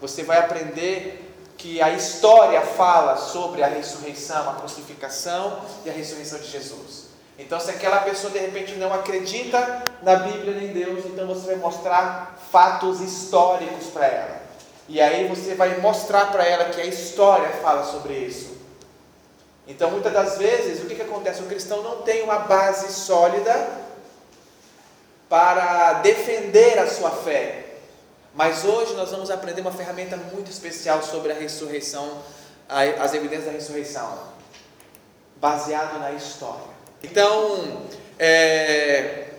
você vai aprender que a história fala sobre a ressurreição, a crucificação e a ressurreição de Jesus. Então, se aquela pessoa de repente não acredita na Bíblia nem em Deus, então você vai mostrar fatos históricos para ela. E aí você vai mostrar para ela que a história fala sobre isso. Então, muitas das vezes, o que, que acontece? O cristão não tem uma base sólida para defender a sua fé. Mas hoje nós vamos aprender uma ferramenta muito especial sobre a ressurreição, as evidências da ressurreição, baseado na história. Então, é,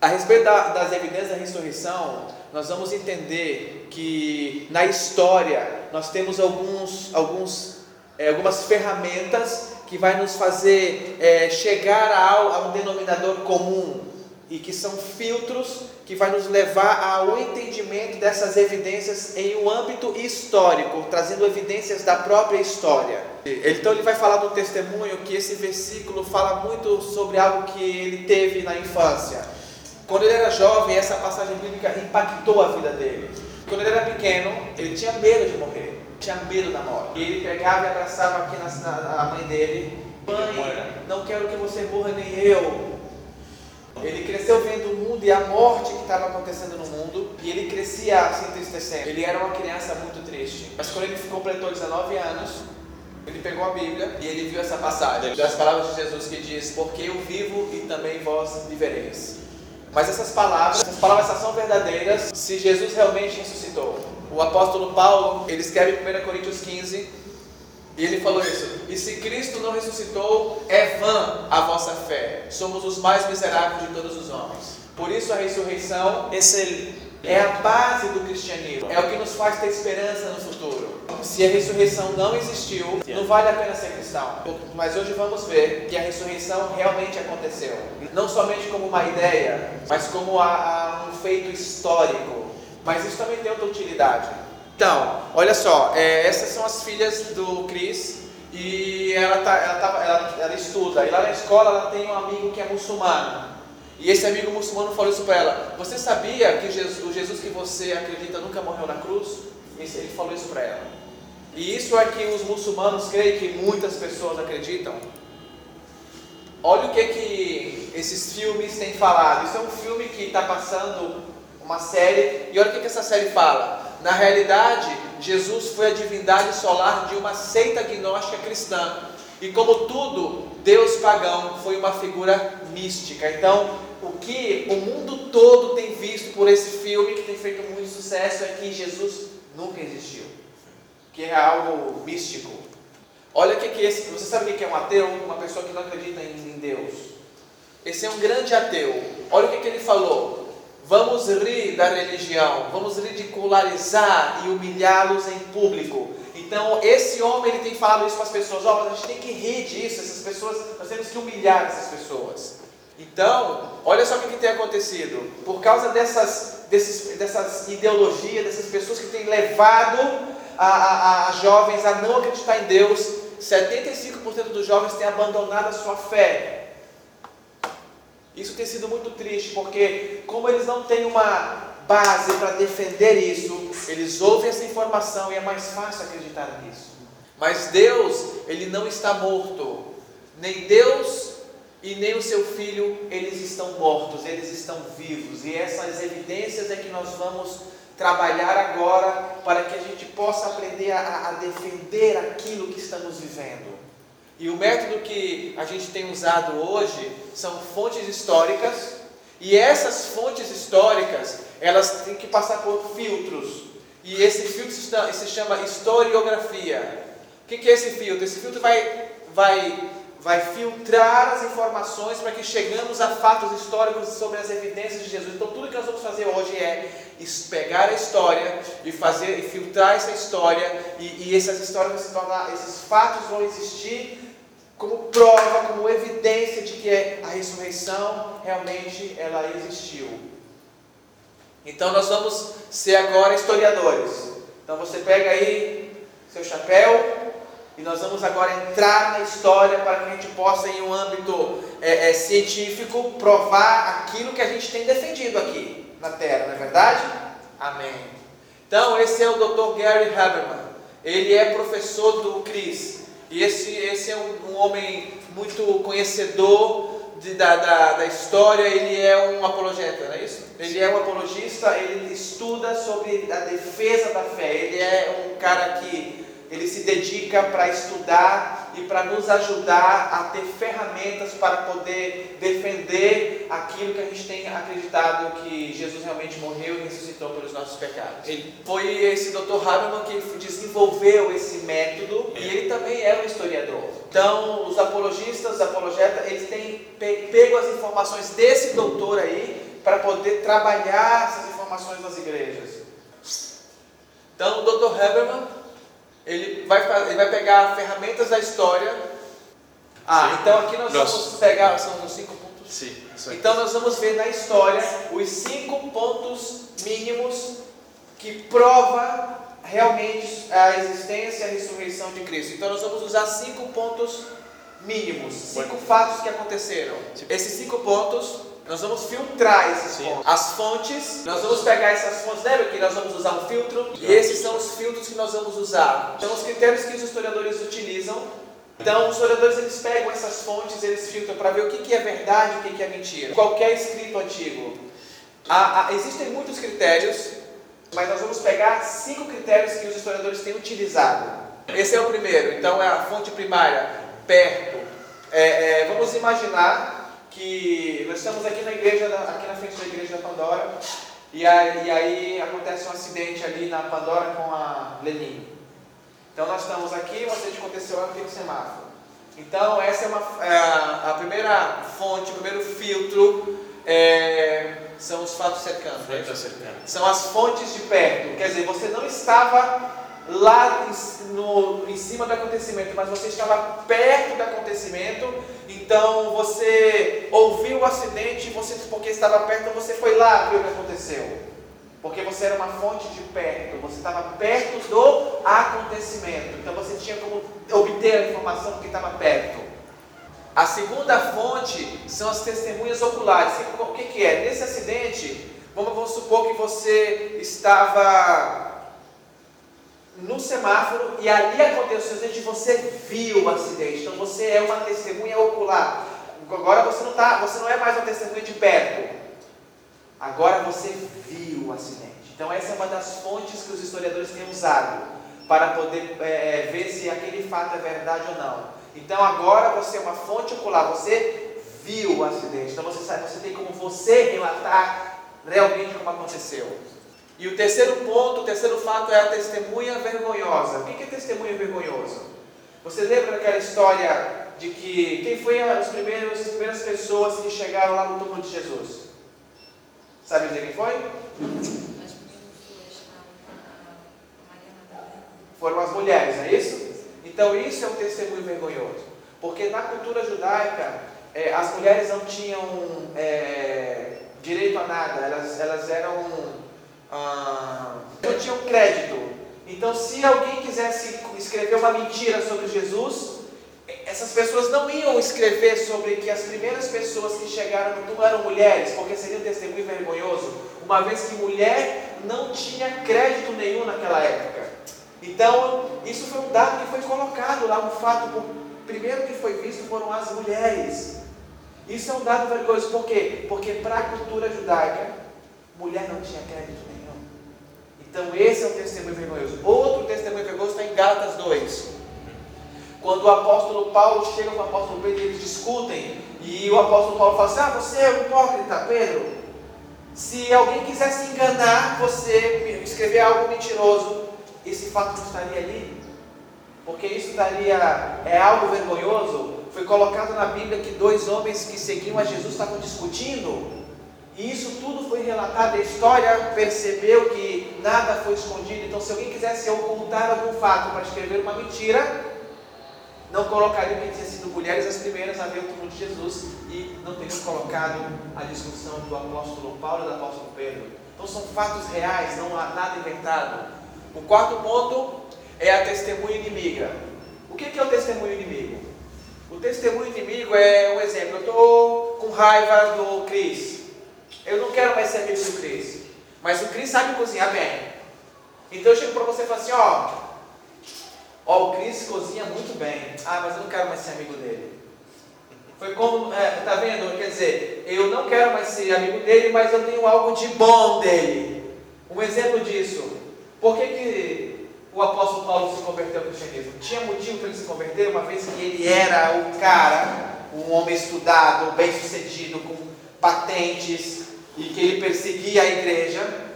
a respeito da, das evidências da ressurreição, nós vamos entender que na história nós temos alguns, alguns, é, algumas ferramentas que vai nos fazer é, chegar ao, a um denominador comum e que são filtros que vai nos levar ao entendimento dessas evidências em um âmbito histórico, trazendo evidências da própria história. Então ele vai falar do testemunho que esse versículo fala muito sobre algo que ele teve na infância. Quando ele era jovem, essa passagem bíblica impactou a vida dele. Quando ele era pequeno, ele tinha medo de morrer, tinha medo da morte. Ele pegava e abraçava aqui na, na, a mãe dele: Mãe, não quero que você morra nem eu. Ele cresceu vendo o mundo e a morte que estava acontecendo no mundo, e ele crescia se entristecendo. Ele era uma criança muito triste. Mas quando ele completou 19 anos, ele pegou a Bíblia e ele viu essa passagem das palavras de Jesus que diz: Porque eu vivo e também vós vivereis. Mas essas palavras, essas palavras são verdadeiras se Jesus realmente ressuscitou. O apóstolo Paulo, ele escreve em 1 Coríntios 15, e ele falou isso: E se Cristo não ressuscitou, é vã a vossa fé. Somos os mais miseráveis de todos os homens. Por isso a ressurreição é a base do cristianismo. É o que nos faz ter esperança no futuro. Se a ressurreição não existiu, não vale a pena ser cristão. Mas hoje vamos ver que a ressurreição realmente aconteceu. Não somente como uma ideia, mas como a, a um feito histórico. Mas isso também tem outra utilidade. Então, olha só, é, essas são as filhas do Cris e ela, tá, ela, tá, ela, ela estuda. E lá na escola ela tem um amigo que é muçulmano. E esse amigo muçulmano falou isso para ela: Você sabia que Jesus, o Jesus que você acredita nunca morreu na cruz? Ele falou isso para ela. E isso é que os muçulmanos creem que muitas pessoas acreditam. Olha o que, que esses filmes têm falado. Isso é um filme que está passando uma série. E olha o que, que essa série fala. Na realidade, Jesus foi a divindade solar de uma seita gnóstica cristã. E como tudo, Deus pagão foi uma figura mística. Então, o que o mundo todo tem visto por esse filme, que tem feito muito sucesso, é que Jesus nunca existiu. Que é algo místico. Olha o que, que esse. Você sabe o que é um ateu? Uma pessoa que não acredita em, em Deus. Esse é um grande ateu. Olha o que, que ele falou. Vamos rir da religião, vamos ridicularizar e humilhá-los em público. Então, esse homem ele tem falado isso para as pessoas: ó, a gente tem que rir disso, essas pessoas, nós temos que humilhar essas pessoas. Então, olha só o que, que tem acontecido. Por causa dessas, desses, dessas ideologias, dessas pessoas que têm levado a, a, a jovens a não acreditar em Deus, 75% dos jovens têm abandonado a sua fé isso tem sido muito triste, porque como eles não têm uma base para defender isso, eles ouvem essa informação e é mais fácil acreditar nisso. Mas Deus, ele não está morto. Nem Deus e nem o seu filho, eles estão mortos, eles estão vivos. E essas evidências é que nós vamos trabalhar agora para que a gente possa aprender a, a defender aquilo que estamos vivendo. E o método que a gente tem usado hoje são fontes históricas, e essas fontes históricas, elas têm que passar por filtros. E esse filtro se chama historiografia. O que é esse filtro? Esse filtro vai, vai, vai filtrar as informações para que chegamos a fatos históricos sobre as evidências de Jesus. Então, tudo que nós vamos fazer hoje é pegar a história e fazer e filtrar essa história e, e essas histórias se tornar, esses fatos vão existir como prova, como evidência de que a ressurreição realmente ela existiu. Então nós vamos ser agora historiadores. Então você pega aí seu chapéu e nós vamos agora entrar na história para que a gente possa, em um âmbito é, é, científico, provar aquilo que a gente tem defendido aqui na Terra, não é verdade? Amém. Então, esse é o Dr. Gary Haberman. Ele é professor do Chris. E esse, esse é um, um homem muito conhecedor de, da, da, da, história, ele é um apologeta, não é isso? Ele é um apologista, ele estuda sobre a defesa da fé. Ele é um cara que ele se dedica para estudar e para nos ajudar a ter ferramentas para poder defender aquilo que a gente tem acreditado que Jesus realmente morreu e ressuscitou pelos nossos pecados. Ele foi esse Dr. Haberman que desenvolveu esse método e ele também é um historiador. Então, os apologistas, os apologetas, eles têm pego as informações desse doutor aí para poder trabalhar essas informações nas igrejas. Então, o Dr. Haberman ele vai, ele vai pegar ferramentas da história. Ah, Sim. então aqui nós vamos pegar, são os cinco pontos. Sim, então nós vamos ver na história os cinco pontos mínimos que prova realmente a existência e a ressurreição de Cristo. Então nós vamos usar cinco pontos mínimos, cinco fatos que aconteceram. Esses cinco pontos nós vamos filtrar esses Sim. pontos. As fontes, nós vamos pegar essas fontes, lembra que nós vamos usar um filtro? E esses são os filtros que nós vamos usar. São os critérios que os historiadores utilizam. Então, os historiadores eles pegam essas fontes, eles filtram para ver o que, que é verdade e o que, que é mentira. Qualquer escrito antigo. Há, há, existem muitos critérios, mas nós vamos pegar cinco critérios que os historiadores têm utilizado. Esse é o primeiro. Então, é a fonte primária, perto. É, é, vamos imaginar que nós estamos aqui na igreja, aqui na frente da igreja da Pandora, e aí, e aí acontece um acidente ali na Pandora com a Lenin. Então nós estamos aqui, um acidente aconteceu aqui no semáforo. Então essa é, uma, é a primeira fonte, o primeiro filtro é, são os fatos cercanos. Né? São as fontes de perto. Quer dizer, você não estava lá no, em cima do acontecimento, mas você estava perto do acontecimento, então você ouviu o acidente, você, porque estava perto, você foi lá ver o que aconteceu. Porque você era uma fonte de perto, você estava perto do acontecimento, então você tinha como obter a informação que estava perto. A segunda fonte são as testemunhas oculares. O que, que é? Nesse acidente, vamos, vamos supor que você estava no semáforo e ali aconteceu o acidente você viu o acidente. Então você é uma testemunha ocular. Agora você não, tá, você não é mais uma testemunha de perto. Agora você viu o acidente. Então essa é uma das fontes que os historiadores têm usado para poder é, é ver se aquele fato é verdade ou não. Então agora você é uma fonte ocular, você viu o acidente. Então você sabe, você tem como você relatar realmente como aconteceu. E o terceiro ponto, o terceiro fato é a testemunha vergonhosa. O que é testemunha vergonhosa? Você lembra daquela história de que quem foi as primeiras, as primeiras pessoas que chegaram lá no túmulo de Jesus? Sabe dizer quem foi? Foram as mulheres, não é isso? Então isso é um testemunho vergonhoso. Porque na cultura judaica, é, as mulheres não tinham é, direito a nada, elas, elas eram ah, não tinham crédito. Então, se alguém quisesse escrever uma mentira sobre Jesus, essas pessoas não iam escrever sobre que as primeiras pessoas que chegaram no túmulo eram mulheres, porque seria um testemunho vergonhoso, uma vez que mulher não tinha crédito nenhum naquela época. Então, isso foi um dado que foi colocado lá, um fato, primeiro que foi visto foram as mulheres. Isso é um dado vergonhoso, por quê? Porque para a cultura judaica, mulher não tinha crédito nenhum. Então, esse é o testemunho vergonhoso. Outro testemunho vergonhoso está em Gálatas 2. Quando o apóstolo Paulo chega com o apóstolo Pedro e eles discutem, e o apóstolo Paulo fala assim: Ah, você é um hipócrita, Pedro. Se alguém quiser se enganar, você escrever algo mentiroso, esse fato não estaria ali. Porque isso estaria, é algo vergonhoso. Foi colocado na Bíblia que dois homens que seguiam a Jesus estavam discutindo. E isso tudo foi relatado, a história percebeu que nada foi escondido. Então, se alguém quisesse ocultar algum fato para escrever uma mentira, não colocariam que tinha sido mulheres as primeiras a ver o túmulo de Jesus e não teriam colocado a discussão do apóstolo Paulo e do apóstolo Pedro. Então, são fatos reais, não há nada inventado. O quarto ponto é a testemunha inimiga. O que é o testemunho inimigo? O testemunho inimigo é um exemplo. Eu estou com raiva do Cris. Eu não quero mais ser amigo do Cris. Mas o Cris sabe cozinhar bem. Então eu chego para você e falo assim, ó, ó, o Cris cozinha muito bem. Ah, mas eu não quero mais ser amigo dele. Foi como, é, tá vendo? Quer dizer, eu não quero mais ser amigo dele, mas eu tenho algo de bom dele. Um exemplo disso. Por que, que o apóstolo Paulo se converteu ao cristianismo? Tinha motivo para ele se converter, uma vez que ele era o cara, um homem estudado, bem sucedido, com patentes, e que ele perseguia a igreja.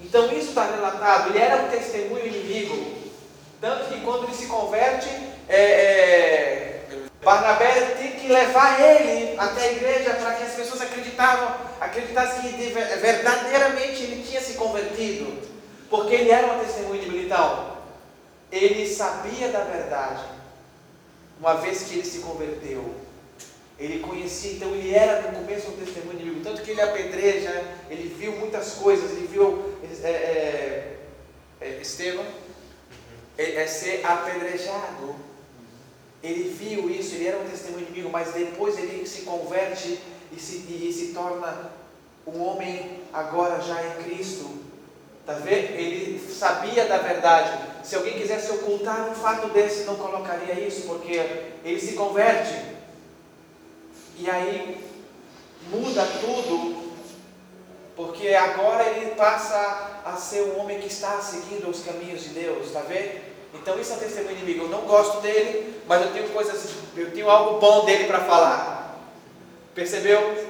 Então isso está relatado, ele era um testemunho inimigo. Tanto que quando ele se converte, é, é, Barnabé tem que levar ele até a igreja para que as pessoas acreditavam, acreditassem que verdadeiramente ele tinha se convertido. Porque ele era um testemunho de militão. Ele sabia da verdade, uma vez que ele se converteu. Ele conhecia, então ele era no começo um testemunho inimigo. Tanto que ele apedreja, ele viu muitas coisas, ele viu é, é, é, Estevão é, é, ser apedrejado. Ele viu isso, ele era um testemunho inimigo, mas depois ele se converte e se, e se torna um homem agora já em Cristo. Tá vendo? Ele sabia da verdade. Se alguém quisesse ocultar um fato desse, não colocaria isso, porque ele se converte. E aí muda tudo, porque agora ele passa a ser um homem que está seguindo os caminhos de Deus, está vendo? Então isso é um testemunho inimigo. Eu não gosto dele, mas eu tenho coisas, eu tenho algo bom dele para falar. Percebeu?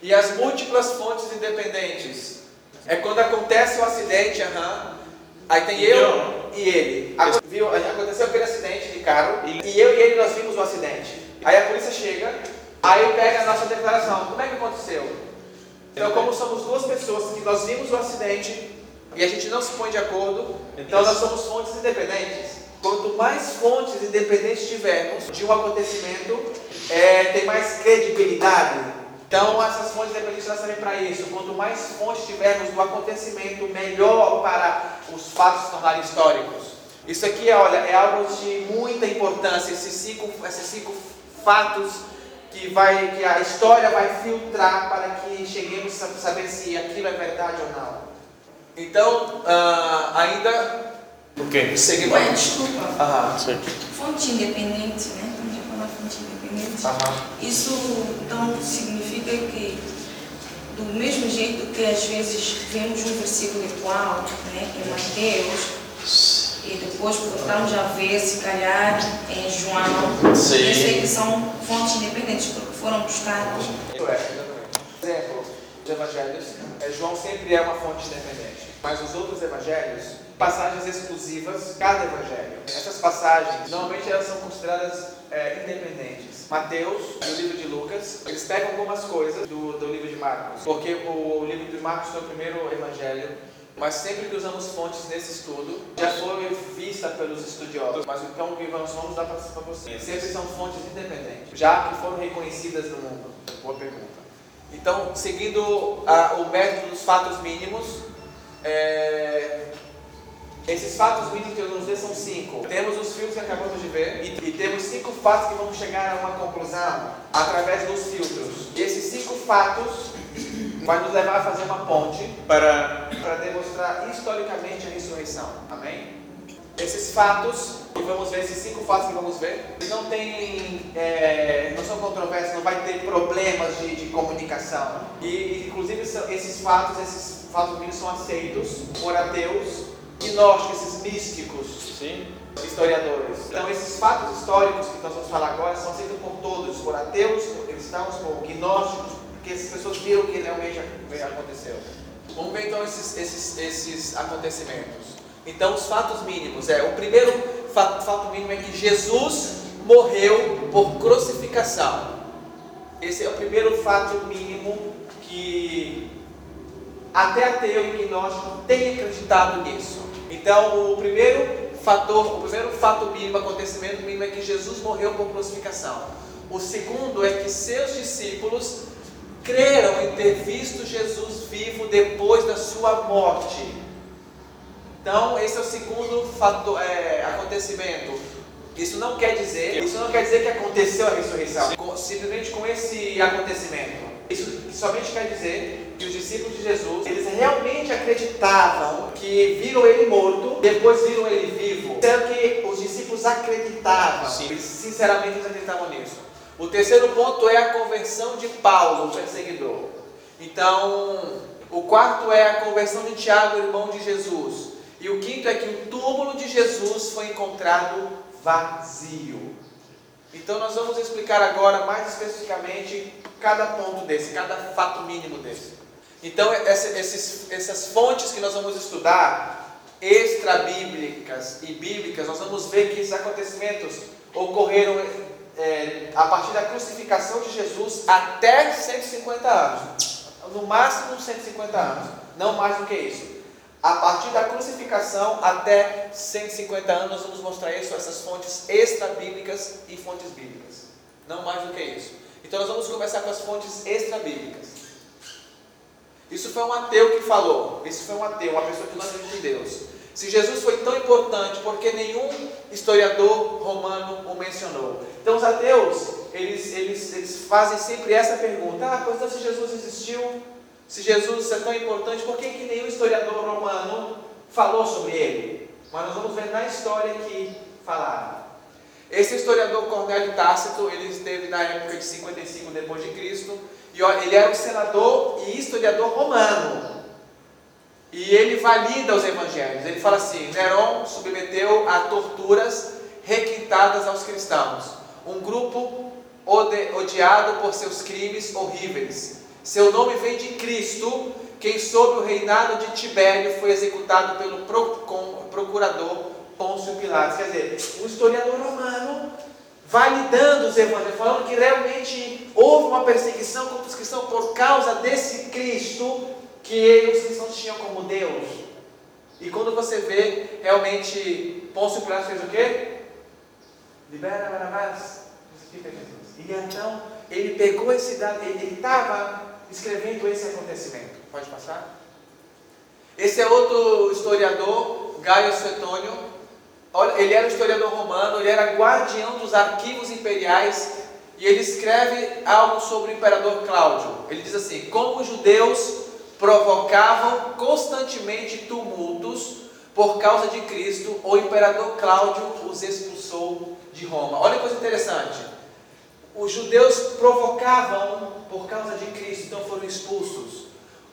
E as múltiplas fontes independentes. É quando acontece o acidente, aham. Aí tem eu e ele. Aconteceu aquele acidente de carro e eu e ele nós vimos o acidente. Aí a polícia chega, aí pega a nossa declaração. Como é que aconteceu? Então, como somos duas pessoas que nós vimos o acidente e a gente não se põe de acordo, então nós somos fontes independentes. Quanto mais fontes independentes tivermos de um acontecimento, é, tem mais credibilidade. Então, essas fontes independentes elas servem para isso. Quanto mais fontes tivermos do acontecimento, melhor para os fatos se tornarem históricos. Isso aqui, olha, é algo de muita importância. Esses cinco, esses cinco fatos que, vai, que a história vai filtrar para que cheguemos a saber se aquilo é verdade ou não. Então, uh, ainda. Ok. Seguimos. Ué, desculpa. Aham. Fonte independente, né? Estamos a falar fonte independente. Aham. Isso então significa que, do mesmo jeito que às vezes vemos um versículo igual, né, em Mateus, e depois procuramos já ver, se calhar, em João. Sim. Eu sei que são fontes independentes, porque foram buscados. É, exemplo, os evangelhos, é, João sempre é uma fonte independente, mas os outros evangelhos, passagens exclusivas, cada evangelho. Essas passagens, normalmente elas são consideradas é, independentes. Mateus e o livro de Lucas, eles pegam algumas coisas do, do livro de Marcos, porque o, o livro de Marcos foi o primeiro evangelho mas sempre que usamos fontes nesse estudo, já foi vista pelos estudiosos, mas então o que vamos, vamos dar para você. Sempre são fontes independentes, já que foram reconhecidas no mundo. Boa pergunta. Então, seguindo a, o método dos fatos mínimos, é, esses fatos mínimos que eu vamos ver são cinco. Temos os filtros que acabamos de ver e, e, temos cinco fatos que vamos chegar a uma conclusão através dos filtros. E esses cinco fatos vai nos levar a fazer uma ponte para, para demonstrar historicamente a ressurreição. Amém? Esses fatos, e vamos ver esses cinco fatos que vamos ver, não tem, é, não são controversos, não vai ter problemas de, de comunicação. E, inclusive, esses fatos, esses fatos mínimos são aceitos por ateus, gnósticos, esses místicos, Sim. historiadores. Então, esses fatos históricos que nós vamos falar agora são aceitos por todos, por ateus, por cristãos, por gnósticos, porque as pessoas viram que realmente aconteceu. Vamos ver então esses, esses, esses acontecimentos. Então, os fatos mínimos é: o primeiro fato, fato mínimo é que Jesus morreu por crucificação. Esse é o primeiro fato mínimo que até ateu e gnóstico tem acreditado nisso. Então, o primeiro fator, o primeiro fato mínimo, acontecimento mínimo é que Jesus morreu por crucificação. O segundo é que seus discípulos creram em ter visto Jesus vivo depois da sua morte. Então, esse é o segundo fator, é, acontecimento. Isso não quer dizer, isso não quer dizer que aconteceu a ressurreição. Com, simplesmente com esse acontecimento. Isso somente quer dizer que os discípulos de Jesus, eles realmente acreditavam que viram ele morto, depois viram ele vivo. Sendo que os discípulos acreditavam, Sim. eles sinceramente eles acreditavam nisso. O terceiro ponto é a conversão de Paulo, o perseguidor. Então, o quarto é a conversão de Tiago, irmão de Jesus. E o quinto é que o túmulo de Jesus foi encontrado vazio. Então nós vamos explicar agora mais especificamente cada ponto desse, cada fato mínimo desse. Então esses, essas fontes que nós vamos estudar, extra-bíblicas e bíblicas, nós vamos ver que esses acontecimentos ocorreram é, a partir da crucificação de Jesus até 150 anos. No máximo 150 anos, não mais do que isso. A partir da crucificação até 150 anos, nós vamos mostrar isso, essas fontes extra-bíblicas e fontes bíblicas. Não mais do que isso. Então nós vamos começar com as fontes extra-bíblicas. Isso foi um ateu que falou. Isso foi um ateu, uma pessoa que não acredita em Deus. Se Jesus foi tão importante, porque nenhum historiador romano o mencionou? Então os ateus, eles, eles, eles fazem sempre essa pergunta: ah, pois então se Jesus existiu, se Jesus é tão importante, por que, que nenhum historiador romano falou sobre ele? Mas nós vamos ver na história que falaram. Esse historiador Cornélio Tácito, ele esteve na época de 55 depois de Cristo, e ele era um senador e historiador romano. E ele valida os evangelhos. Ele fala assim: Neron submeteu a torturas requintadas aos cristãos. Um grupo odiado por seus crimes horríveis. Seu nome vem de Cristo, quem sob o reinado de Tibério foi executado pelo procurador Pôncio Pilatos. Quer dizer, um historiador romano validando os evangelhos, falando que realmente houve uma perseguição contra os cristãos por causa desse Cristo que eles, cristãos tinham como Deus. E quando você vê, realmente, Pôncio Pilatos fez o quê? Libera Barabás, crucifica Jesus. E então, ele pegou esse dado, ele estava escrevendo esse acontecimento. Pode passar? Esse é outro historiador, Gaio Suetônio. Ele era um historiador romano, ele era guardião dos arquivos imperiais e ele escreve algo sobre o imperador Cláudio. Ele diz assim: Como os judeus provocavam constantemente tumultos por causa de Cristo, o imperador Cláudio os expulsou de Roma. Olha que coisa interessante os judeus provocavam por causa de Cristo, então foram expulsos.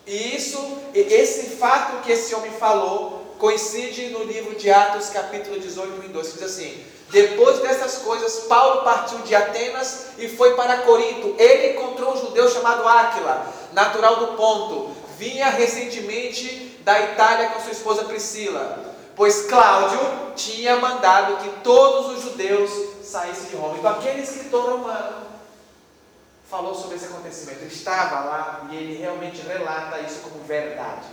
E isso, esse fato que esse homem falou, coincide no livro de Atos, capítulo 18, em 2, que diz assim: Depois dessas coisas, Paulo partiu de Atenas e foi para Corinto. Ele encontrou um judeu chamado Áquila, natural do Ponto. Vinha recentemente da Itália com sua esposa Priscila pois Cláudio tinha mandado que todos os judeus saíssem de Roma. Então, aquele escritor romano falou sobre esse acontecimento. Ele estava lá e ele realmente relata isso como verdade.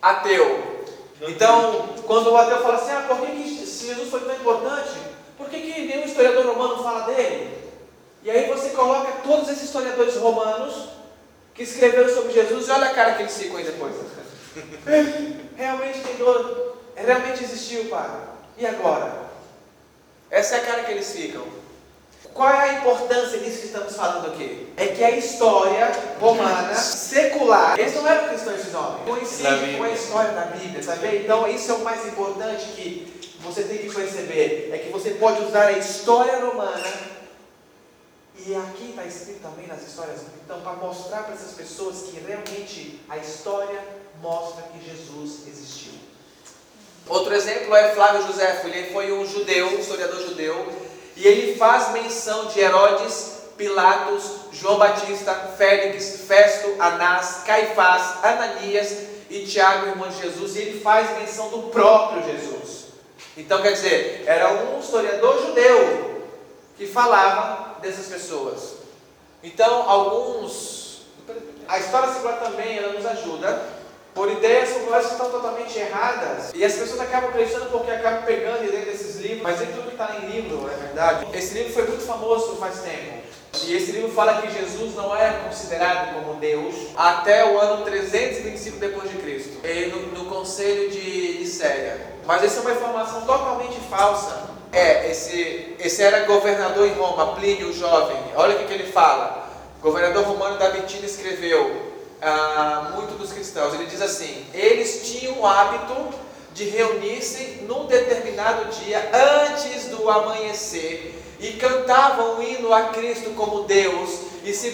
Ateu. Então, quando o ateu fala assim, ah, por que, que Jesus foi tão importante, por que, que nenhum historiador romano fala dele? E aí você coloca todos esses historiadores romanos que escreveram sobre Jesus e olha a cara que eles ficam aí depois. realmente tem dor, realmente existiu, Pai. E agora? Essa é a cara que eles ficam. Qual é a importância disso que estamos falando aqui? É que a história romana, secular, eles não eram cristãos esses homens, coincide com a história da Bíblia, sabe? Então isso é o mais importante que você tem que perceber, é que você pode usar a história romana e aqui está escrito também nas histórias, então, para mostrar para essas pessoas que realmente a história mostra que Jesus existiu. Outro exemplo é Flávio José, ele foi um judeu, um historiador judeu, e ele faz menção de Herodes, Pilatos, João Batista, Félix, Festo, Anás, Caifás, Ananias e Tiago, irmão de Jesus, e ele faz menção do próprio Jesus. Então, quer dizer, era um historiador judeu que falava dessas pessoas. Então, alguns. A história secular também ela nos ajuda por ideias populares que estão totalmente erradas. E as pessoas acabam acreditando porque acabam pegando e lendo esses livros, mas nem tudo que está em livro é verdade. Esse livro foi muito famoso faz tempo. E esse livro fala que Jesus não é considerado como Deus até o ano 325 depois de Cristo, no, no conselho de Séria. Mas essa é uma informação totalmente falsa. É, esse, esse era governador em Roma, Plínio o jovem. Olha o que, que ele fala. O governador romano da Bitina escreveu ah, muito dos cristãos. Ele diz assim: eles tinham o hábito de reunir-se num determinado dia antes do amanhecer e cantavam um hino a Cristo como Deus e se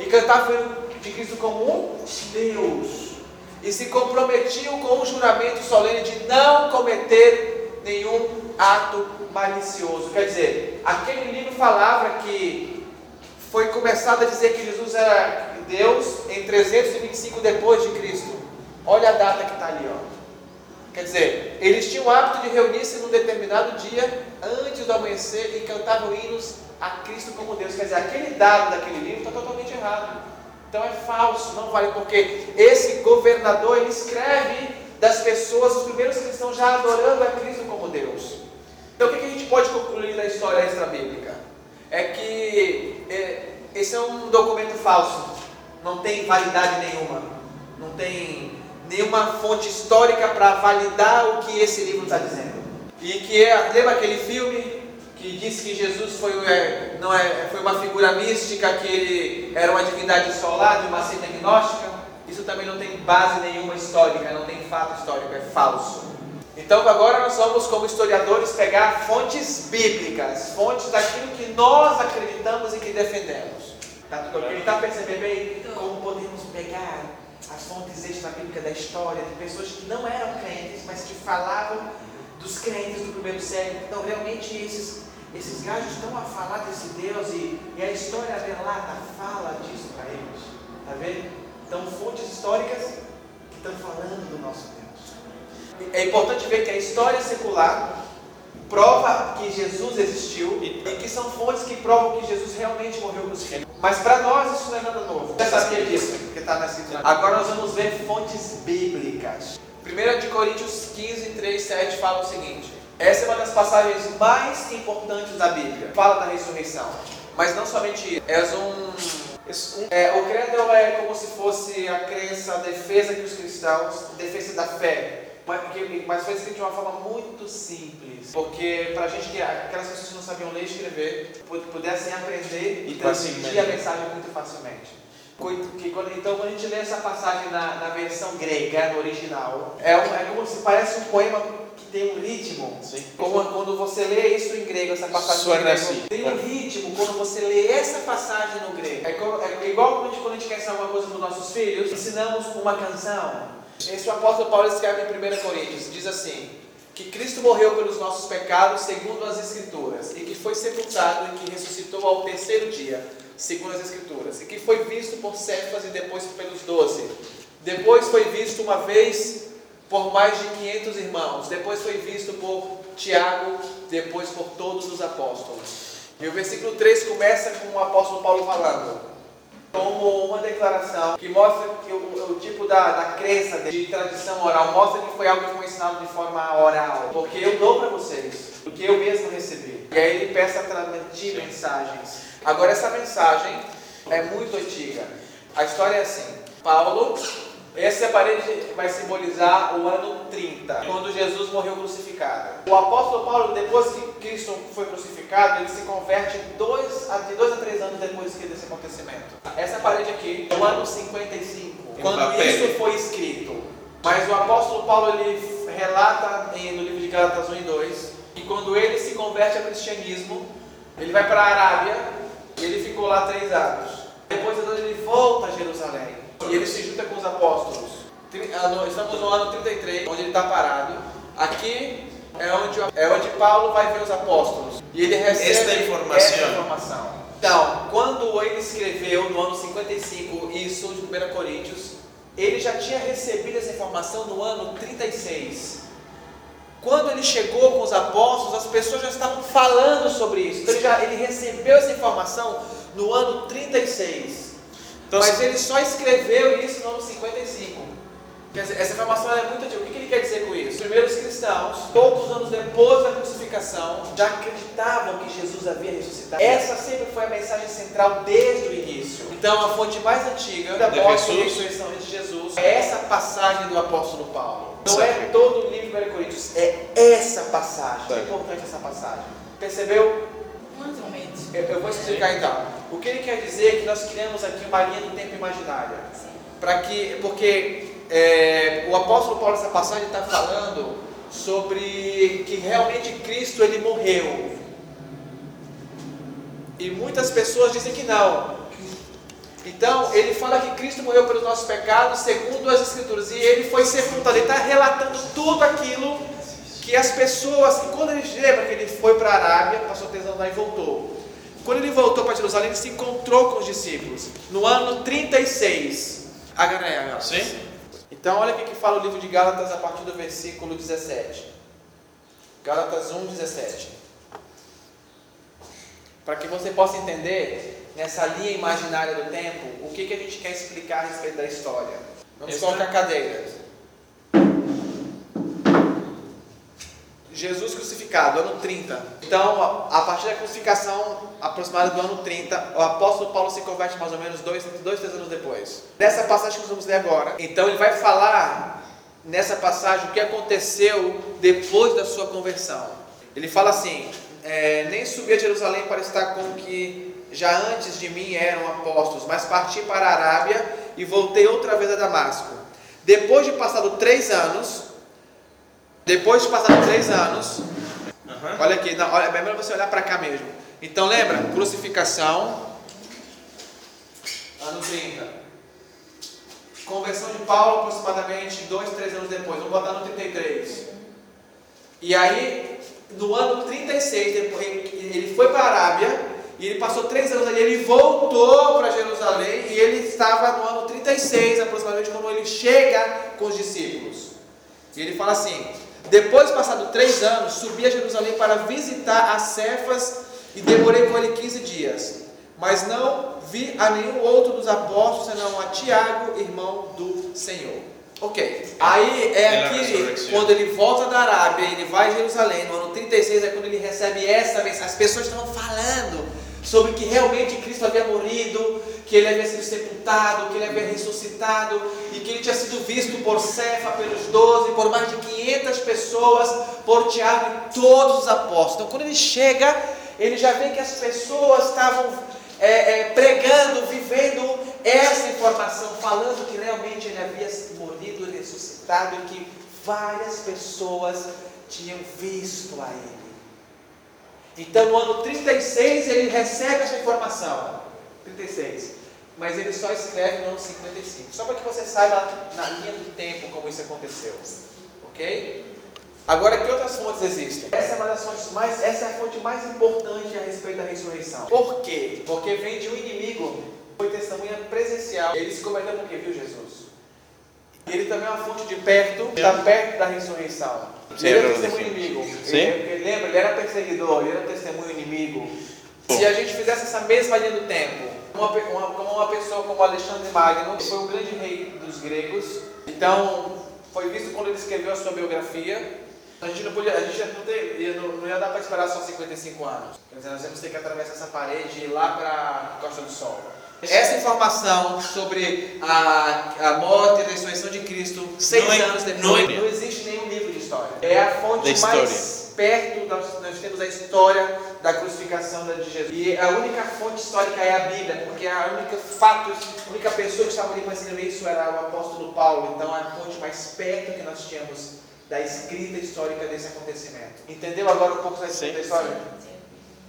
e cantavam o hino de Cristo como um Deus e se comprometiam com o juramento solene de não cometer nenhum ato malicioso. Quer dizer, aquele livro falava que foi começado a dizer que Jesus era Deus em 325 depois de Cristo. Olha a data que está ali, ó. Quer dizer, eles tinham o hábito de reunir-se num determinado dia antes do amanhecer e cantavam hinos a Cristo como Deus. Quer dizer, aquele dado daquele livro está totalmente errado. Então é falso, não vale, porque esse governador ele escreve das pessoas, os primeiros cristãos já adorando a Cristo como Deus. Então o que a gente pode concluir da história extra-bíblica? É que é, esse é um documento falso, não tem validade nenhuma, não tem nenhuma fonte histórica para validar o que esse livro está dizendo. E que é, lembra aquele filme que diz que Jesus foi, é, não é, foi uma figura mística, que ele era uma divindade solar, de uma seita gnóstica? Isso também não tem base nenhuma histórica, não tem fato histórico, é falso. Então agora nós vamos, como historiadores, pegar fontes bíblicas, fontes daquilo que nós acreditamos e que defendemos. Tá? Ele está percebendo aí como podemos pegar as fontes extra-bíblicas da história de pessoas que não eram crentes, mas que falavam dos crentes do primeiro século. Então realmente esses, esses gajos estão a falar desse Deus e, e a história relata, fala disso para eles. Está vendo? Então fontes históricas que estão falando do nosso Deus. É importante ver que a história secular prova que Jesus existiu e que são fontes que provam que Jesus realmente morreu crucificado. Mas para nós isso não é nada novo. Você sabia disso? Que está na Agora nós vamos ver fontes bíblicas. 1 de Coríntios 15, 3, 7 fala o seguinte. Essa é uma das passagens mais importantes da Bíblia. Fala da ressurreição. Mas não somente isso. És um é, o credo é como se fosse a crença, a defesa que os cristãos, defesa da fé, mas, mas foi escrito de uma forma muito simples. Porque para a gente, que aquelas pessoas que não sabiam ler e escrever, pudessem aprender e transmitir a mensagem muito facilmente. Então, quando a gente lê essa passagem na, na versão grega, no original, é, um, é como se parece um poema tem um ritmo. Sim. Como quando você lê isso em grego, essa passagem grego, assim. tem um ritmo. Quando você lê essa passagem no grego, é, é igual quando a, gente, quando a gente quer ensinar alguma coisa para os nossos filhos, ensinamos uma canção. Esse o apóstolo Paulo escreve em 1 Coríntios, diz assim: que Cristo morreu pelos nossos pecados, segundo as Escrituras, e que foi sepultado e que ressuscitou ao terceiro dia, segundo as Escrituras, e que foi visto por Cefas e depois pelos doze. Depois foi visto uma vez por mais de 500 irmãos, depois foi visto por Tiago, depois por todos os apóstolos. E o versículo 3 começa com o apóstolo Paulo falando: como uma declaração que mostra que o, o tipo da, da crença de tradição oral mostra que foi algo que foi ensinado de forma oral. Porque eu dou para vocês, porque eu mesmo recebi. E aí ele peça a transmitir mensagens. Agora essa mensagem é muito antiga. A história é assim: Paulo essa parede vai simbolizar o ano 30, quando Jesus morreu crucificado. O apóstolo Paulo, depois que Cristo foi crucificado, ele se converte dois, de dois a três anos depois desse acontecimento. Essa parede aqui, no ano 55, quando isso foi escrito. Mas o apóstolo Paulo ele relata no livro de Gálatas 1 e 2 que quando ele se converte ao cristianismo, ele vai para a Arábia e ele ficou lá três anos. Depois ele volta a Jerusalém. E ele se junta com os apóstolos. Estamos no ano 33, onde ele está parado. Aqui é onde, é onde Paulo vai ver os apóstolos. E ele recebe esta informação. essa informação. Então, quando ele escreveu no ano 55 isso de 1 Coríntios, ele já tinha recebido essa informação no ano 36. Quando ele chegou com os apóstolos, as pessoas já estavam falando sobre isso. Então ele, já, ele recebeu essa informação no ano 36. Então, Mas ele só escreveu isso no ano 55. Quer dizer, essa informação é muito antiga. O que ele quer dizer com isso? Os primeiros cristãos, poucos anos depois da crucificação, já acreditavam que Jesus havia ressuscitado. Essa sempre foi a mensagem central desde o início. Então, a fonte mais antiga da morte e ressurreição de Jesus é essa passagem do apóstolo Paulo. Não é todo o livro de Coríntios, é essa passagem. É importante essa passagem. Percebeu? Mais ou menos. Eu, eu vou explicar então. O que ele quer dizer é que nós criamos aqui uma linha do tempo imaginária. Para que, porque é, o apóstolo Paulo nessa passagem está falando sobre que realmente Cristo ele morreu. E muitas pessoas dizem que não. Então, ele fala que Cristo morreu pelos nossos pecados, segundo as Escrituras, e ele foi sepultado. Ele está relatando tudo aquilo que as pessoas, quando ele lembra que ele foi para a Arábia, passou anos lá e voltou. Quando ele voltou para Jerusalém, ele se encontrou com os discípulos, no ano 36. Agora Sim. Então, olha o que fala o livro de Gálatas a partir do versículo 17. Gálatas 1, 17. Para que você possa entender, nessa linha imaginária do tempo, o que, que a gente quer explicar a respeito da história. Vamos colocar cadeiras. Jesus crucificado, ano 30. Então, a partir da crucificação aproximada do ano 30, o apóstolo Paulo se converte mais ou menos dois, dois três anos depois. Nessa passagem que nós vamos ler agora, então ele vai falar nessa passagem o que aconteceu depois da sua conversão. Ele fala assim: é, Nem subi a Jerusalém para estar com que já antes de mim eram apóstolos, mas parti para a Arábia e voltei outra vez a Damasco. Depois de passado três anos, depois de passado três anos, uhum. olha aqui, não, olha, é melhor você olhar para cá mesmo. Então lembra, crucificação, ano 30. Conversão de Paulo aproximadamente dois, três anos depois, vamos botar no 33. E aí, no ano 36, depois, ele foi para a Arábia, e ele passou três anos ali, ele voltou para Jerusalém, e ele estava no ano 36, aproximadamente, quando ele chega com os discípulos. E ele fala assim: depois, passado três anos, subi a Jerusalém para visitar as Cefas e demorei com ele 15 dias. Mas não vi a nenhum outro dos apóstolos, senão a Tiago, irmão do Senhor. Ok. Aí é aqui, quando ele volta da Arábia, ele vai a Jerusalém, no ano 36 é quando ele recebe essa mensagem. As pessoas estavam falando sobre que realmente Cristo havia morrido, que ele havia sido sepultado, que ele havia ressuscitado e que ele tinha sido visto por Cefa, pelos doze, por mais de 500 pessoas, por Tiago e todos os apóstolos. Então, quando ele chega, ele já vê que as pessoas estavam é, é, pregando, vivendo essa informação, falando que realmente ele havia morrido e ressuscitado e que várias pessoas tinham visto a ele. Então, no ano 36, ele recebe essa informação. 36. Mas ele só escreve no ano 55. Só para que você saiba na linha do tempo como isso aconteceu. Ok? Agora, que outras fontes existem? Essa é uma das fontes mais, essa é a fonte mais importante a respeito da ressurreição. Por quê? Porque vem de um inimigo, foi testemunha presencial. Ele se converteu porque viu Jesus. Ele também é uma fonte de perto, está perto da ressurreição. Ele é testemunho inimigo. Ele, ele, lembra, ele era perseguidor, ele era testemunho inimigo. Se a gente fizesse essa mesma linha do tempo, uma, uma, como uma pessoa como Alexandre Magno, que foi um grande rei dos gregos, então foi visto quando ele escreveu a sua biografia. A gente não podia, a gente não, ter, não, não ia dar para esperar só 55 anos. Quer dizer, nós vamos ter que atravessar essa parede e ir lá para a Costa do Sol. Essa informação sobre a, a morte e a ressurreição de Cristo, seis é, anos depois, não, é, não, existe nenhum livro de história. É a fonte mais perto, nós, nós temos a história da crucificação de Jesus. E a única fonte histórica é a Bíblia, porque a única fato, a única pessoa que estava ali para escrever isso era o apóstolo Paulo. Então é a fonte mais perto que nós tínhamos da escrita histórica desse acontecimento. Entendeu agora um pouco da escrita história? Sim.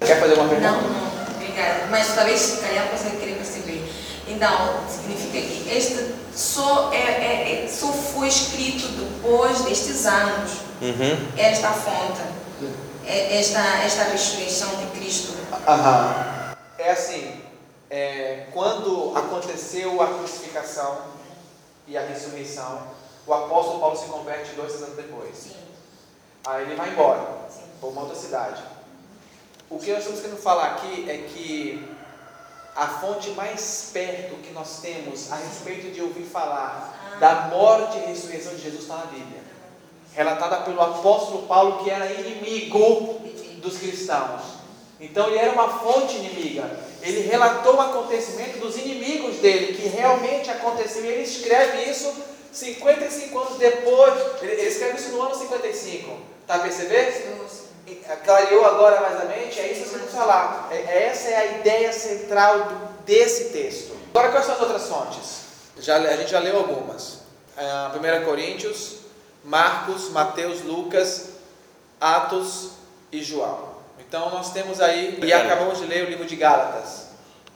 Quer fazer uma pergunta? Não, não, obrigada. Mas talvez se calhar você querer perceber. Então, significa que este só, é, é, é, só foi escrito depois destes anos. Uhum. Esta fonte, é, esta, esta ressurreição de Cristo. Aham. É assim, é, quando aconteceu a crucificação e a ressurreição, o apóstolo Paulo se converte dois anos depois. Sim. Aí ele vai embora para uma outra cidade. O que nós estamos querendo falar aqui é que a fonte mais perto que nós temos a respeito de ouvir falar da morte e ressurreição de Jesus está na Bíblia. Relatada pelo apóstolo Paulo, que era inimigo dos cristãos. Então ele era uma fonte inimiga. Ele relatou o acontecimento dos inimigos dele, que realmente aconteceu. E ele escreve isso 55 anos depois. Ele, escreve isso no ano 55. Está a perceber? clareou agora mais a mente, é isso que vamos falar. É, é, essa é a ideia central do, desse texto. Agora, quais são as outras fontes? Já, a gente já leu algumas. É, 1 Coríntios, Marcos, Mateus, Lucas, Atos e João. Então nós temos aí, e acabamos de ler o livro de Gálatas.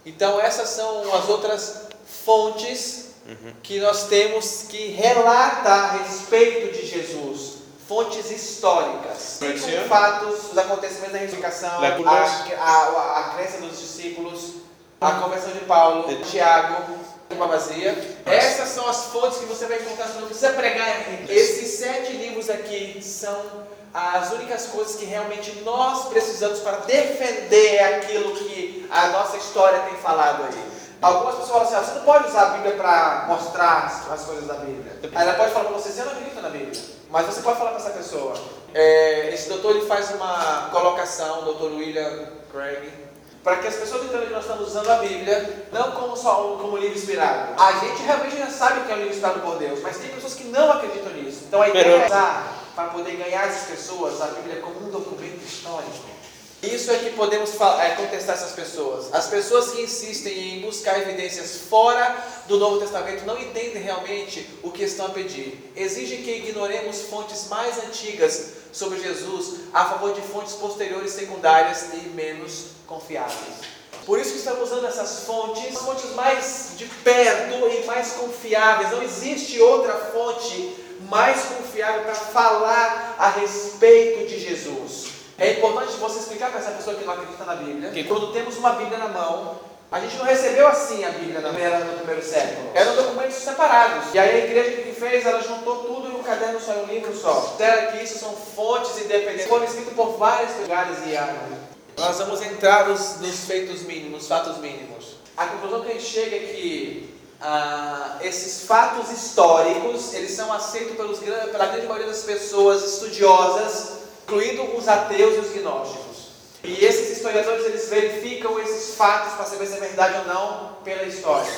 Então essas são as outras fontes uhum. que nós temos que relata a respeito de Jesus fontes históricas, com fatos, os acontecimentos da ressurreição, a, a, a crença dos discípulos, a conversão de Paulo, de Tiago, uma vazia. Essas são as fontes que você vai encontrar, você não precisa pregar. Esses sete livros aqui são as únicas coisas que realmente nós precisamos para defender aquilo que a nossa história tem falado aí. Algumas pessoas falam assim, ah, você não pode usar a Bíblia para mostrar as coisas da Bíblia. Aí ela pode falar para você, você não acredita na Bíblia. Mas você pode falar para essa pessoa. É, esse doutor ele faz uma colocação, o doutor William Craig, para que as pessoas entendam que nós estamos usando a Bíblia não como só um, como livro inspirado. A gente realmente já sabe que é um livro inspirado por Deus, mas tem pessoas que não acreditam nisso. Então a ideia é usar para poder ganhar essas pessoas a Bíblia como um documento histórico. Isso é que podemos é, contestar essas pessoas. As pessoas que insistem em buscar evidências fora do Novo Testamento não entendem realmente o que estão a pedir. Exigem que ignoremos fontes mais antigas sobre Jesus a favor de fontes posteriores, secundárias e menos confiáveis. Por isso que estamos usando essas fontes, fontes mais de perto e mais confiáveis. Não existe outra fonte mais confiável para falar a respeito de Jesus. É importante você explicar para essa pessoa que não acredita na Bíblia que quando temos uma Bíblia na mão, a gente não recebeu assim a Bíblia na primeira, no primeiro século. Eram documentos separados. E aí a igreja que fez, ela juntou tudo em um caderno só, em um livro só. Será que isso são fontes independentes. Foram escritos por vários lugares e anos. Nós vamos entrar nos, nos feitos mínimos, nos fatos mínimos. A conclusão que a gente chega é que ah, esses fatos históricos, eles são aceitos pelos, pela grande maioria das pessoas estudiosas incluindo os ateus e os gnósticos. E esses historiadores eles verificam esses fatos para saber se é verdade ou não pela história.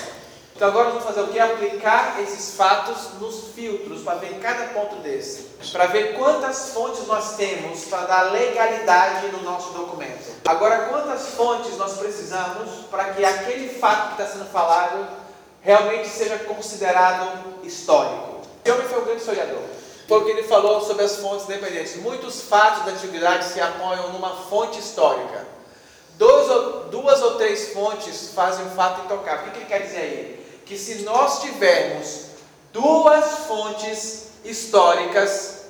Então agora vamos fazer o que? Aplicar esses fatos nos filtros para ver cada ponto desse. Para ver quantas fontes nós temos para dar legalidade no nosso documento. Agora, quantas fontes nós precisamos para que aquele fato que está sendo falado realmente seja considerado histórico? Homem foi um grande historiador foi o que ele falou sobre as fontes independentes. Muitos fatos da antiguidade se apoiam numa fonte histórica. Ou, duas ou três fontes fazem um fato intocável. O que ele quer dizer aí? Que se nós tivermos duas fontes históricas,